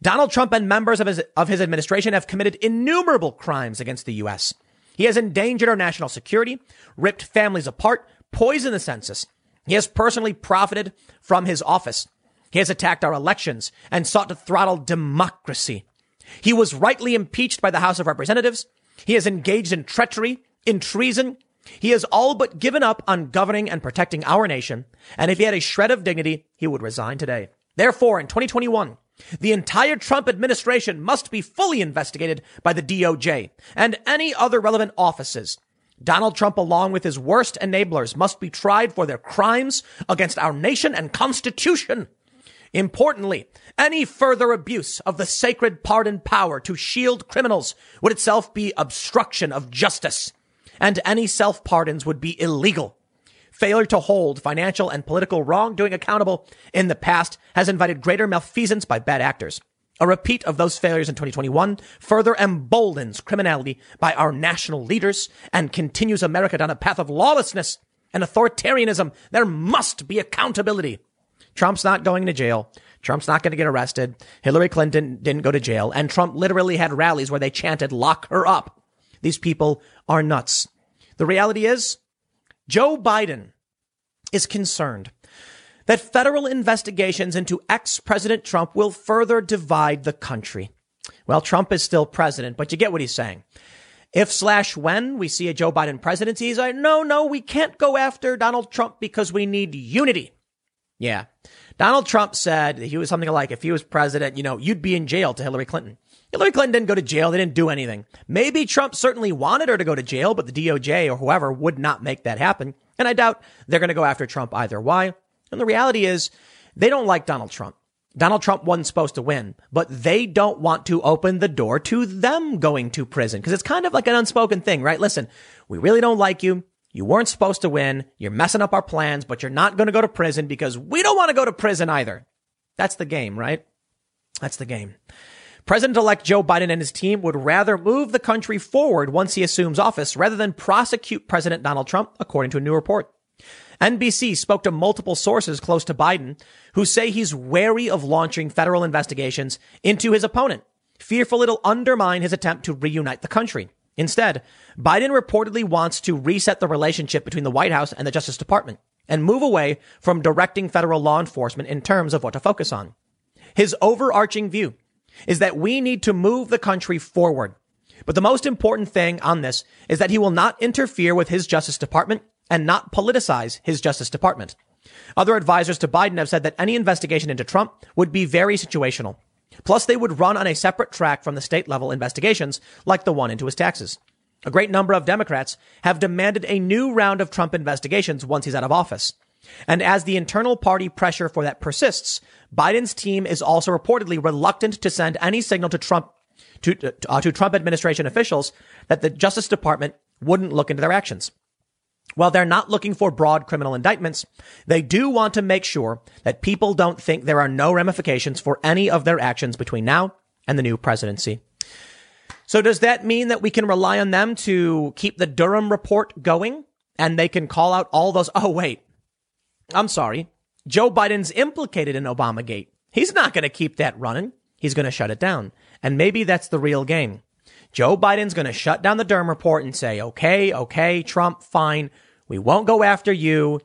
Donald Trump and members of his, of his administration have committed innumerable crimes against the U.S. He has endangered our national security, ripped families apart, poisoned the census, he has personally profited from his office. He has attacked our elections and sought to throttle democracy. He was rightly impeached by the House of Representatives. He has engaged in treachery, in treason. He has all but given up on governing and protecting our nation. And if he had a shred of dignity, he would resign today. Therefore, in 2021, The entire Trump administration must be fully investigated by the DOJ and any other relevant offices. Donald Trump, along with his worst enablers, must be tried for their crimes against our nation and constitution. Importantly, any further abuse of the sacred pardon power to shield criminals would itself be obstruction of justice, and any self pardons would be illegal. Failure to hold financial and political wrongdoing accountable in the past has invited greater malfeasance by bad actors. A repeat of those failures in 2021 further emboldens criminality by our national leaders and continues America down a path of lawlessness and authoritarianism. There must be accountability. Trump's not going to jail. Trump's not going to get arrested. Hillary Clinton didn't go to jail. And Trump literally had rallies where they chanted, lock her up. These people are nuts. The reality is Joe Biden is concerned that federal investigations into ex-President Trump will further divide the country. Well, Trump is still president, but you get what he's saying. If slash when we see a Joe Biden presidency, he's like, no, no, we can't go after Donald Trump because we need unity. Yeah. Donald Trump said he was something like, if he was president, you know, you'd be in jail to Hillary Clinton. Hillary Clinton didn't go to jail. They didn't do anything. Maybe Trump certainly wanted her to go to jail, but the DOJ or whoever would not make that happen. And I doubt they're going to go after Trump either. Why? And the reality is they don't like Donald Trump. Donald Trump wasn't supposed to win, but they don't want to open the door to them going to prison because it's kind of like an unspoken thing, right? Listen, we really don't like you. You weren't supposed to win. You're messing up our plans, but you're not going to go to prison because we don't want to go to prison either. That's the game, right? That's the game. President elect Joe Biden and his team would rather move the country forward once he assumes office rather than prosecute President Donald Trump, according to a new report. NBC spoke to multiple sources close to Biden who say he's wary of launching federal investigations into his opponent, fearful it'll undermine his attempt to reunite the country. Instead, Biden reportedly wants to reset the relationship between the White House and the Justice Department and move away from directing federal law enforcement in terms of what to focus on. His overarching view is that we need to move the country forward. But the most important thing on this is that he will not interfere with his Justice Department and not politicize his Justice Department. Other advisors to Biden have said that any investigation into Trump would be very situational. Plus, they would run on a separate track from the state level investigations, like the one into his taxes. A great number of Democrats have demanded a new round of Trump investigations once he's out of office. And as the internal party pressure for that persists, Biden's team is also reportedly reluctant to send any signal to Trump to, uh, to Trump administration officials that the Justice Department wouldn't look into their actions. While they're not looking for broad criminal indictments, they do want to make sure that people don't think there are no ramifications for any of their actions between now and the new presidency. So does that mean that we can rely on them to keep the Durham report going and they can call out all those? Oh, wait, I'm sorry. Joe Biden's implicated in Obamagate. He's not going to keep that running. He's going to shut it down. And maybe that's the real game. Joe Biden's going to shut down the Durham report and say, okay, okay, Trump, fine. We won't go after you,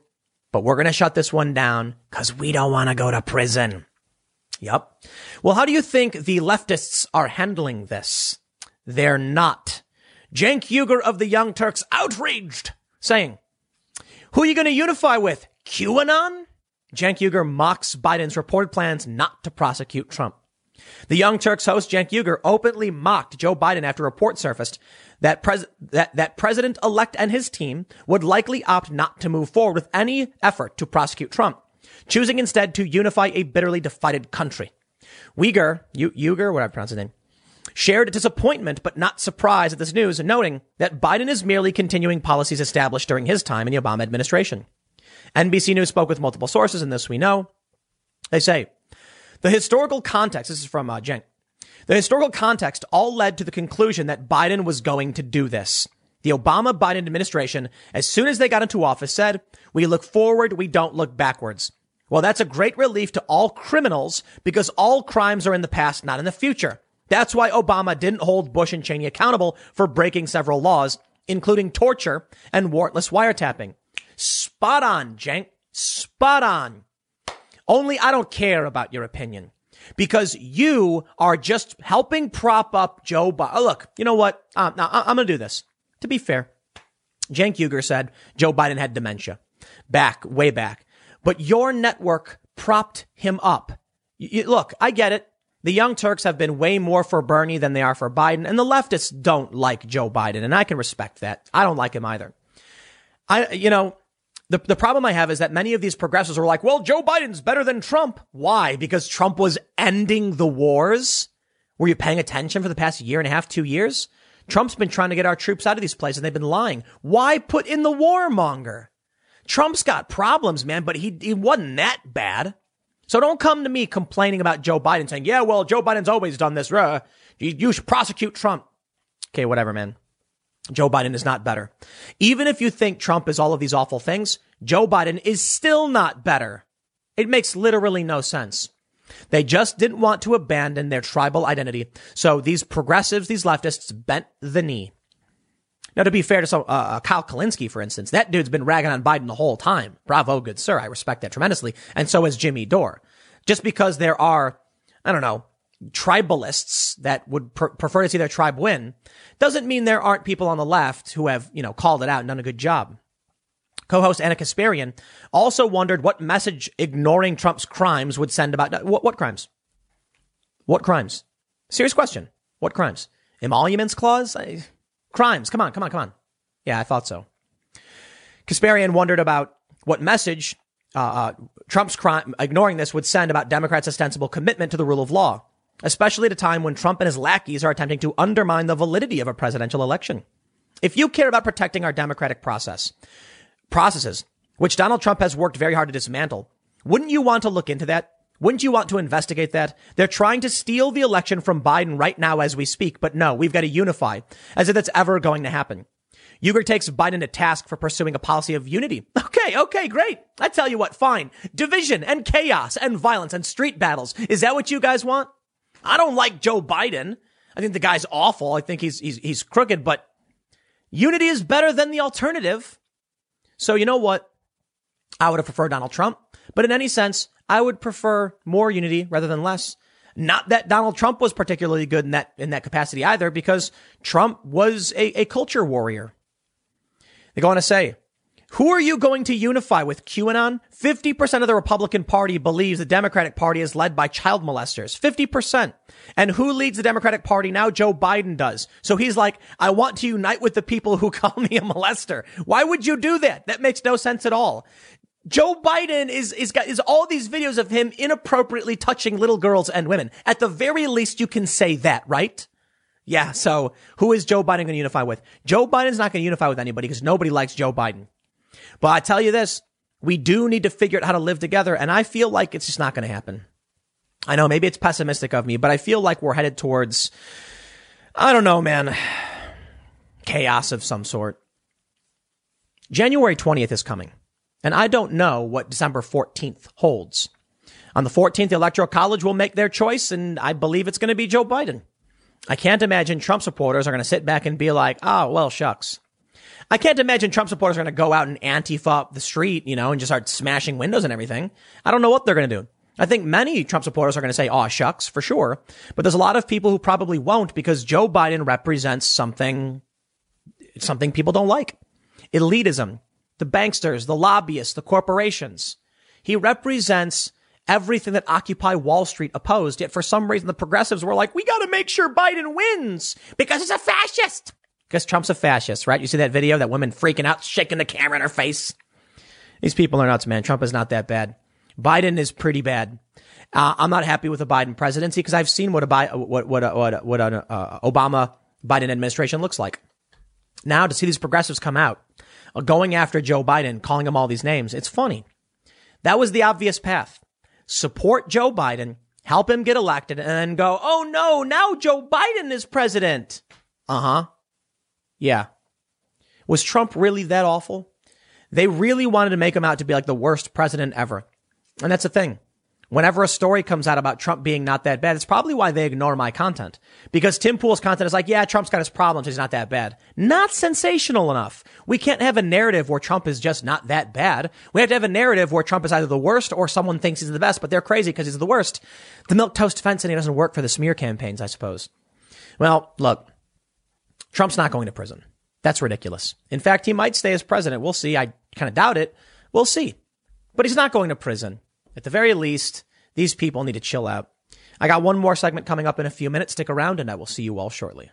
but we're going to shut this one down because we don't want to go to prison. Yep. Well, how do you think the leftists are handling this? They're not. Cenk Uygur of the Young Turks outraged, saying, who are you going to unify with? QAnon? Cenk Uygur mocks Biden's reported plans not to prosecute Trump. The Young Turks host Cenk Uygur openly mocked Joe Biden after a report surfaced that, pres- that, that president-elect and his team would likely opt not to move forward with any effort to prosecute Trump, choosing instead to unify a bitterly divided country. Uygur, U- whatever I pronounce his name, shared disappointment but not surprise at this news, noting that Biden is merely continuing policies established during his time in the Obama administration. NBC News spoke with multiple sources, and this we know. They say the historical context, this is from uh, Cenk, the historical context all led to the conclusion that Biden was going to do this. The Obama Biden administration, as soon as they got into office, said, we look forward, we don't look backwards. Well, that's a great relief to all criminals because all crimes are in the past, not in the future. That's why Obama didn't hold Bush and Cheney accountable for breaking several laws, including torture and warrantless wiretapping. Spot on, Cenk. Spot on. Only I don't care about your opinion because you are just helping prop up Joe Biden. Oh, look, you know what? Um, now I'm going to do this. To be fair, Cenk Uygur said Joe Biden had dementia back, way back, but your network propped him up. You, look, I get it. The Young Turks have been way more for Bernie than they are for Biden, and the leftists don't like Joe Biden, and I can respect that. I don't like him either. I, you know, the, the problem I have is that many of these progressives were like, well, Joe Biden's better than Trump. Why? Because Trump was ending the wars? Were you paying attention for the past year and a half, two years? Trump's been trying to get our troops out of these places and they've been lying. Why put in the warmonger? Trump's got problems, man, but he, he wasn't that bad. So don't come to me complaining about Joe Biden saying, yeah, well, Joe Biden's always done this. Uh, you, you should prosecute Trump. Okay, whatever, man. Joe Biden is not better. Even if you think Trump is all of these awful things, Joe Biden is still not better. It makes literally no sense. They just didn't want to abandon their tribal identity. So these progressives, these leftists bent the knee. Now, to be fair to some, uh, uh, Kyle Kulinski, for instance, that dude's been ragging on Biden the whole time. Bravo, good sir. I respect that tremendously. And so has Jimmy Dore. Just because there are, I don't know, tribalists that would pr- prefer to see their tribe win doesn't mean there aren't people on the left who have, you know, called it out and done a good job. Co-host Anna Kasparian also wondered what message ignoring Trump's crimes would send about what, what crimes? What crimes? Serious question. What crimes? Emoluments clause? I, crimes. Come on, come on, come on. Yeah, I thought so. Kasparian wondered about what message uh, uh, Trump's crime, ignoring this would send about Democrats' ostensible commitment to the rule of law especially at a time when Trump and his lackeys are attempting to undermine the validity of a presidential election. If you care about protecting our democratic process, processes, which Donald Trump has worked very hard to dismantle, wouldn't you want to look into that? Wouldn't you want to investigate that? They're trying to steal the election from Biden right now as we speak, but no, we've got to unify as if that's ever going to happen. Uygur takes Biden to task for pursuing a policy of unity. Okay, okay, great. I tell you what, fine. Division and chaos and violence and street battles. Is that what you guys want? I don't like Joe Biden. I think the guy's awful. I think he's, he's, he's crooked, but unity is better than the alternative. So you know what? I would have preferred Donald Trump, but in any sense, I would prefer more unity rather than less. Not that Donald Trump was particularly good in that, in that capacity either, because Trump was a, a culture warrior. They go on to say, who are you going to unify with QAnon? 50% of the Republican Party believes the Democratic Party is led by child molesters. 50%. And who leads the Democratic Party now? Joe Biden does. So he's like, I want to unite with the people who call me a molester. Why would you do that? That makes no sense at all. Joe Biden is, is got, is all these videos of him inappropriately touching little girls and women. At the very least, you can say that, right? Yeah. So who is Joe Biden going to unify with? Joe Biden's not going to unify with anybody because nobody likes Joe Biden. But I tell you this, we do need to figure out how to live together. And I feel like it's just not going to happen. I know maybe it's pessimistic of me, but I feel like we're headed towards, I don't know, man, chaos of some sort. January 20th is coming, and I don't know what December 14th holds. On the 14th, the Electoral College will make their choice, and I believe it's going to be Joe Biden. I can't imagine Trump supporters are going to sit back and be like, oh, well, shucks. I can't imagine Trump supporters are going to go out and Antifa up the street, you know, and just start smashing windows and everything. I don't know what they're going to do. I think many Trump supporters are going to say, "Aw, shucks," for sure. But there's a lot of people who probably won't because Joe Biden represents something, something people don't like. Elitism, the banksters, the lobbyists, the corporations. He represents everything that Occupy Wall Street opposed. Yet for some reason, the progressives were like, we got to make sure Biden wins because he's a fascist. Because Trump's a fascist, right? You see that video, that woman freaking out, shaking the camera in her face. These people are nuts, man. Trump is not that bad. Biden is pretty bad. Uh, I'm not happy with the Biden presidency because I've seen what a what what a, what, a, what an uh, Obama Biden administration looks like. Now to see these progressives come out, uh, going after Joe Biden, calling him all these names, it's funny. That was the obvious path. Support Joe Biden, help him get elected, and then go, oh no, now Joe Biden is president. Uh huh. Yeah. Was Trump really that awful? They really wanted to make him out to be like the worst president ever. And that's the thing. Whenever a story comes out about Trump being not that bad, it's probably why they ignore my content. Because Tim Pool's content is like, yeah, Trump's got his problems. He's not that bad. Not sensational enough. We can't have a narrative where Trump is just not that bad. We have to have a narrative where Trump is either the worst or someone thinks he's the best, but they're crazy because he's the worst. The milk toast fencing doesn't work for the smear campaigns, I suppose. Well, look, Trump's not going to prison. That's ridiculous. In fact, he might stay as president. We'll see. I kind of doubt it. We'll see. But he's not going to prison. At the very least, these people need to chill out. I got one more segment coming up in a few minutes. Stick around and I will see you all shortly.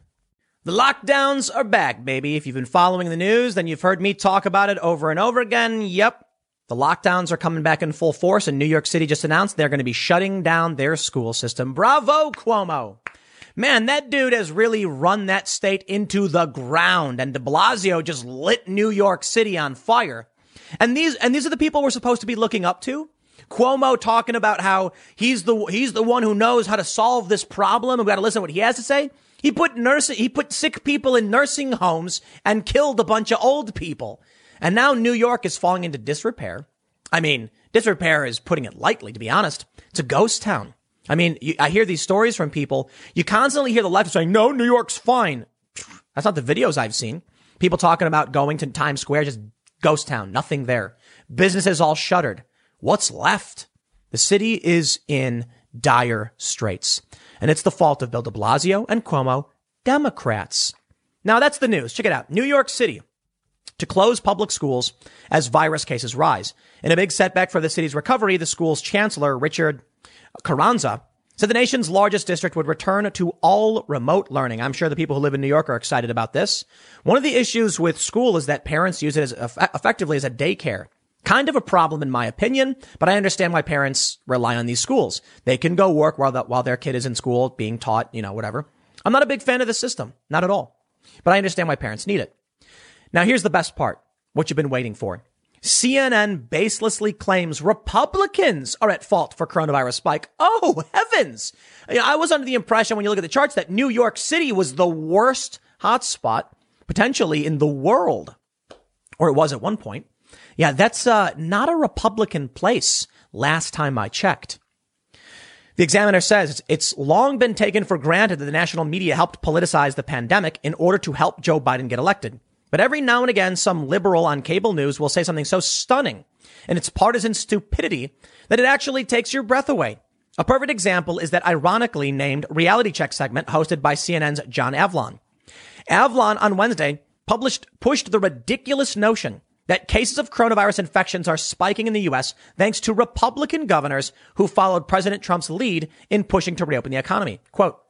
The lockdowns are back, baby. If you've been following the news, then you've heard me talk about it over and over again. Yep. The lockdowns are coming back in full force and New York City just announced they're going to be shutting down their school system. Bravo, Cuomo. Man, that dude has really run that state into the ground and de Blasio just lit New York City on fire. And these, and these are the people we're supposed to be looking up to. Cuomo talking about how he's the, he's the one who knows how to solve this problem. And we got to listen to what he has to say. He put nursing, he put sick people in nursing homes and killed a bunch of old people. And now New York is falling into disrepair. I mean, disrepair is putting it lightly, to be honest. It's a ghost town. I mean, you, I hear these stories from people. You constantly hear the left saying, no, New York's fine. That's not the videos I've seen. People talking about going to Times Square, just ghost town, nothing there. Businesses all shuttered. What's left? The city is in dire straits. And it's the fault of Bill de Blasio and Cuomo, Democrats. Now that's the news. Check it out. New York City to close public schools as virus cases rise. In a big setback for the city's recovery, the school's chancellor, Richard Carranza, said the nation's largest district would return to all remote learning. I'm sure the people who live in New York are excited about this. One of the issues with school is that parents use it as effectively as a daycare. Kind of a problem in my opinion, but I understand why parents rely on these schools. They can go work while the, while their kid is in school being taught, you know, whatever. I'm not a big fan of the system. Not at all. But I understand why parents need it. Now here's the best part. What you've been waiting for. CNN baselessly claims Republicans are at fault for coronavirus spike. Oh, heavens. I was under the impression when you look at the charts that New York City was the worst hotspot potentially in the world. Or it was at one point. Yeah, that's uh, not a Republican place last time I checked. The examiner says it's long been taken for granted that the national media helped politicize the pandemic in order to help Joe Biden get elected. But every now and again, some liberal on cable news will say something so stunning in its partisan stupidity that it actually takes your breath away. A perfect example is that ironically named reality check segment hosted by CNN's John Avlon. Avlon on Wednesday published, pushed the ridiculous notion that cases of coronavirus infections are spiking in the U.S. thanks to Republican governors who followed President Trump's lead in pushing to reopen the economy. Quote,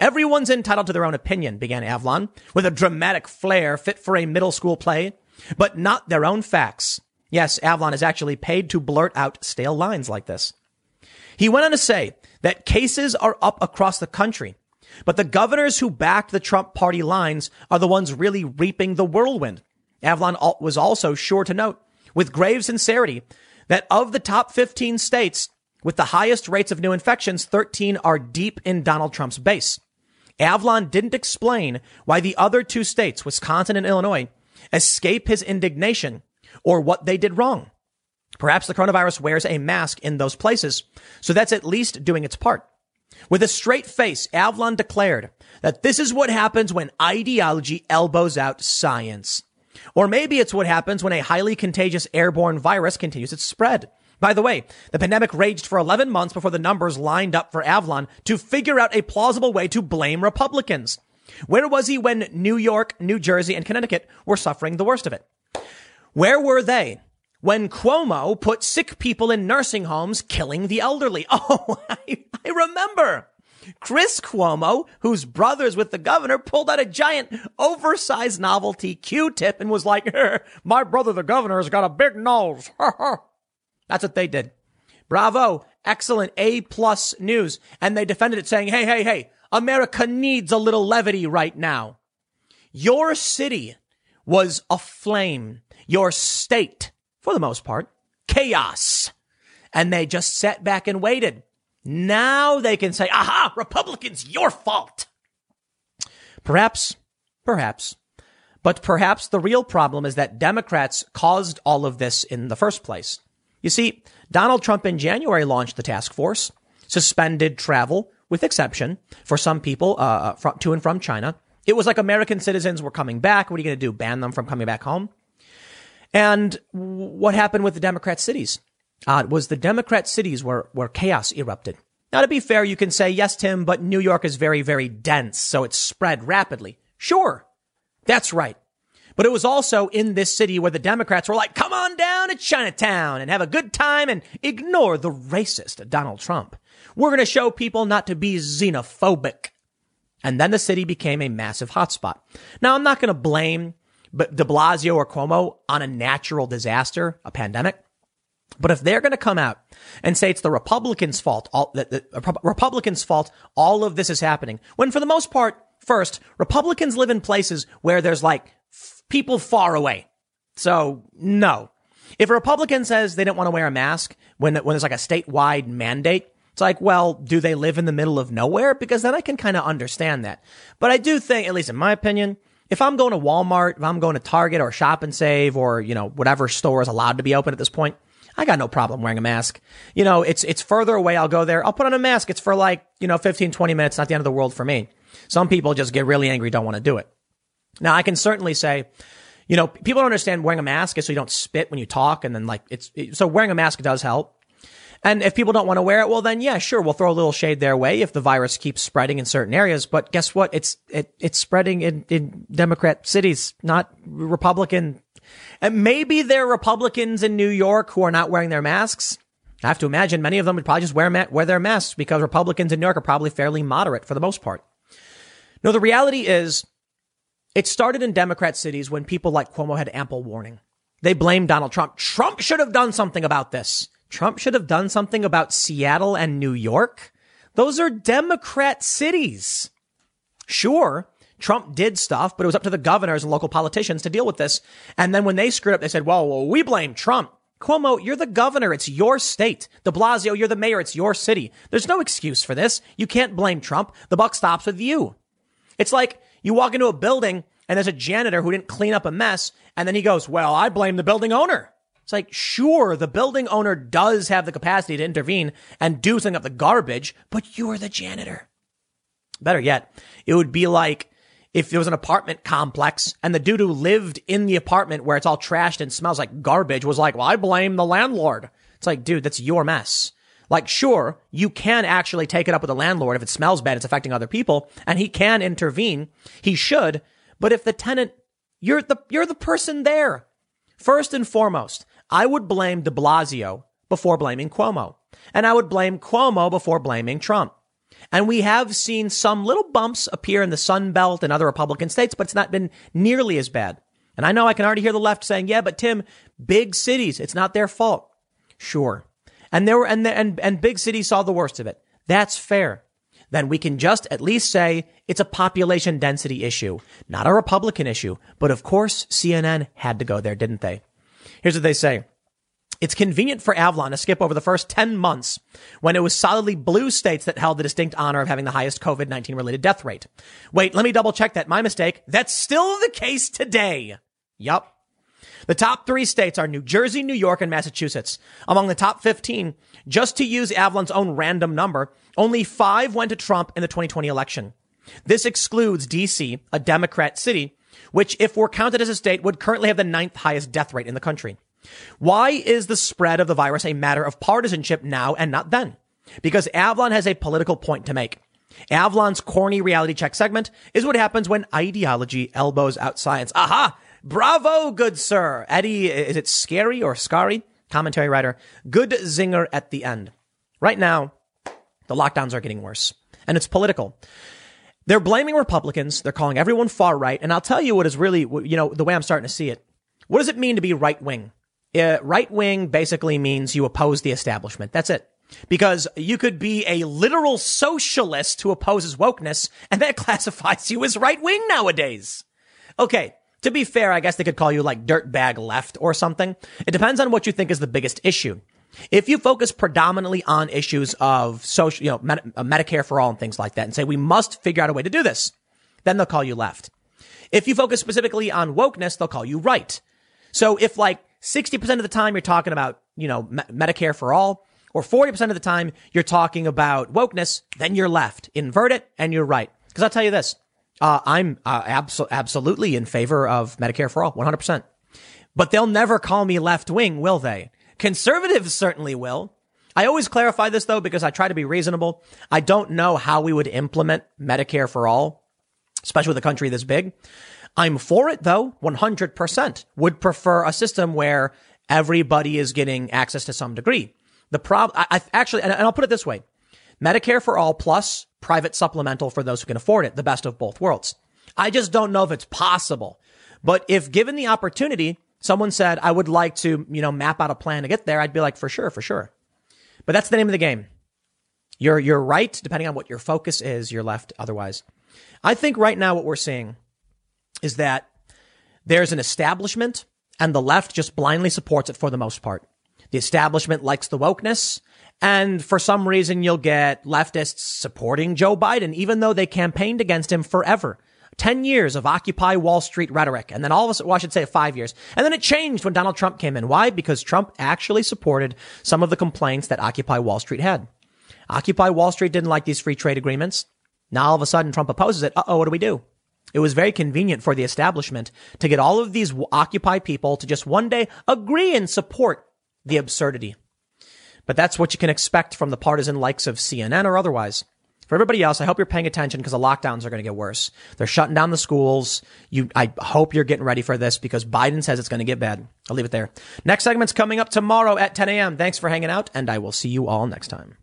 Everyone's entitled to their own opinion, began Avlon, with a dramatic flair fit for a middle school play, but not their own facts. Yes, Avlon is actually paid to blurt out stale lines like this. He went on to say that cases are up across the country, but the governors who backed the Trump party lines are the ones really reaping the whirlwind. Avlon was also sure to note with grave sincerity that of the top 15 states with the highest rates of new infections, 13 are deep in Donald Trump's base. Avlon didn't explain why the other two states, Wisconsin and Illinois, escape his indignation or what they did wrong. Perhaps the coronavirus wears a mask in those places, so that's at least doing its part. With a straight face, Avlon declared that this is what happens when ideology elbows out science. Or maybe it's what happens when a highly contagious airborne virus continues its spread. By the way, the pandemic raged for 11 months before the numbers lined up for Avlon to figure out a plausible way to blame Republicans. Where was he when New York, New Jersey, and Connecticut were suffering the worst of it? Where were they when Cuomo put sick people in nursing homes, killing the elderly? Oh, I, I remember. Chris Cuomo, whose brother's with the governor, pulled out a giant oversized novelty Q-tip and was like, my brother, the governor, has got a big nose. That's what they did. Bravo. Excellent. A plus news. And they defended it saying, Hey, hey, hey, America needs a little levity right now. Your city was aflame. Your state, for the most part, chaos. And they just sat back and waited. Now they can say, aha, Republicans, your fault. Perhaps, perhaps, but perhaps the real problem is that Democrats caused all of this in the first place. You see, Donald Trump in January launched the task force, suspended travel with exception for some people uh, uh from, to and from China. It was like American citizens were coming back. What are you going to do? Ban them from coming back home? And what happened with the Democrat cities? uh, was the Democrat cities where, where chaos erupted. Now, to be fair, you can say, yes, Tim, but New York is very, very dense, so it's spread rapidly. Sure. That's right. But it was also in this city where the Democrats were like, come on down to Chinatown and have a good time and ignore the racist Donald Trump. We're going to show people not to be xenophobic. And then the city became a massive hotspot. Now, I'm not going to blame de Blasio or Cuomo on a natural disaster, a pandemic. But if they're going to come out and say it's the Republicans' fault, all, the, the Republicans' fault, all of this is happening, when for the most part, first, Republicans live in places where there's like people far away. So no. If a Republican says they don't want to wear a mask when, when there's like a statewide mandate, it's like, well, do they live in the middle of nowhere? Because then I can kind of understand that. But I do think, at least in my opinion, if I'm going to Walmart, if I'm going to Target or Shop and Save or, you know, whatever store is allowed to be open at this point, I got no problem wearing a mask. You know, it's, it's further away. I'll go there. I'll put on a mask. It's for like, you know, 15, 20 minutes. Not the end of the world for me. Some people just get really angry, don't want to do it. Now, I can certainly say, you know, people don't understand wearing a mask is so you don't spit when you talk. And then like it's, it, so wearing a mask does help. And if people don't want to wear it, well, then yeah, sure, we'll throw a little shade their way if the virus keeps spreading in certain areas. But guess what? It's, it, it's spreading in, in Democrat cities, not Republican. And maybe there are Republicans in New York who are not wearing their masks. I have to imagine many of them would probably just wear, wear their masks because Republicans in New York are probably fairly moderate for the most part. No, the reality is it started in Democrat cities when people like Cuomo had ample warning. They blamed Donald Trump. Trump should have done something about this. Trump should have done something about Seattle and New York. Those are Democrat cities. Sure, Trump did stuff, but it was up to the governors and local politicians to deal with this. And then when they screwed up, they said, well, well we blame Trump. Cuomo, you're the governor. It's your state. De Blasio, you're the mayor. It's your city. There's no excuse for this. You can't blame Trump. The buck stops with you. It's like you walk into a building and there's a janitor who didn't clean up a mess. And then he goes, well, I blame the building owner. It's like, sure, the building owner does have the capacity to intervene and do something up the garbage, but you're the janitor. Better yet, it would be like if there was an apartment complex and the dude who lived in the apartment where it's all trashed and smells like garbage was like, well, I blame the landlord. It's like, dude, that's your mess. Like, sure, you can actually take it up with the landlord if it smells bad, it's affecting other people, and he can intervene. He should. But if the tenant, you're the, you're the person there. First and foremost, I would blame de Blasio before blaming Cuomo. And I would blame Cuomo before blaming Trump. And we have seen some little bumps appear in the Sun Belt and other Republican states, but it's not been nearly as bad. And I know I can already hear the left saying, yeah, but Tim, big cities, it's not their fault. Sure. And there were, and, and, and big cities saw the worst of it. That's fair. Then we can just at least say it's a population density issue, not a Republican issue. But of course, CNN had to go there, didn't they? Here's what they say. It's convenient for Avalon to skip over the first 10 months when it was solidly blue states that held the distinct honor of having the highest COVID-19 related death rate. Wait, let me double check that. My mistake. That's still the case today. Yup. The top three states are New Jersey, New York, and Massachusetts. Among the top 15, just to use Avalon's own random number, only five went to Trump in the 2020 election. This excludes DC, a Democrat city, which, if were counted as a state, would currently have the ninth highest death rate in the country. Why is the spread of the virus a matter of partisanship now and not then? Because Avalon has a political point to make. Avalon's corny reality check segment is what happens when ideology elbows out science. Aha! Bravo, good sir. Eddie, is it Scarry or Scarry? Commentary writer. Good zinger at the end. Right now, the lockdowns are getting worse and it's political. They're blaming Republicans. They're calling everyone far right. And I'll tell you what is really, you know, the way I'm starting to see it. What does it mean to be right wing? Uh, right wing basically means you oppose the establishment. That's it. Because you could be a literal socialist who opposes wokeness, and that classifies you as right wing nowadays. Okay. To be fair, I guess they could call you like dirtbag left or something. It depends on what you think is the biggest issue. If you focus predominantly on issues of social, you know, Med- uh, Medicare for all and things like that and say we must figure out a way to do this, then they'll call you left. If you focus specifically on wokeness, they'll call you right. So if like 60% of the time you're talking about, you know, Me- Medicare for all, or 40% of the time you're talking about wokeness, then you're left. Invert it and you're right. Cause I'll tell you this, uh, I'm uh, abso- absolutely in favor of Medicare for all, 100%. But they'll never call me left wing, will they? Conservatives certainly will. I always clarify this though because I try to be reasonable. I don't know how we would implement Medicare for all, especially with a country this big. I'm for it though, 100%. Would prefer a system where everybody is getting access to some degree. The problem, I, I actually, and I'll put it this way. Medicare for all plus private supplemental for those who can afford it, the best of both worlds. I just don't know if it's possible. But if given the opportunity, someone said, I would like to, you know, map out a plan to get there, I'd be like, for sure, for sure. But that's the name of the game. You're, you're right. Depending on what your focus is, you're left otherwise. I think right now what we're seeing is that there's an establishment and the left just blindly supports it for the most part. The establishment likes the wokeness. And for some reason, you'll get leftists supporting Joe Biden, even though they campaigned against him forever. 10 years of Occupy Wall Street rhetoric. And then all of a sudden, well, I should say five years. And then it changed when Donald Trump came in. Why? Because Trump actually supported some of the complaints that Occupy Wall Street had. Occupy Wall Street didn't like these free trade agreements. Now all of a sudden Trump opposes it. Uh oh, what do we do? It was very convenient for the establishment to get all of these Occupy people to just one day agree and support the absurdity. But that's what you can expect from the partisan likes of CNN or otherwise. For everybody else, I hope you're paying attention because the lockdowns are going to get worse. They're shutting down the schools. You, I hope you're getting ready for this because Biden says it's going to get bad. I'll leave it there. Next segment's coming up tomorrow at 10 a.m. Thanks for hanging out and I will see you all next time.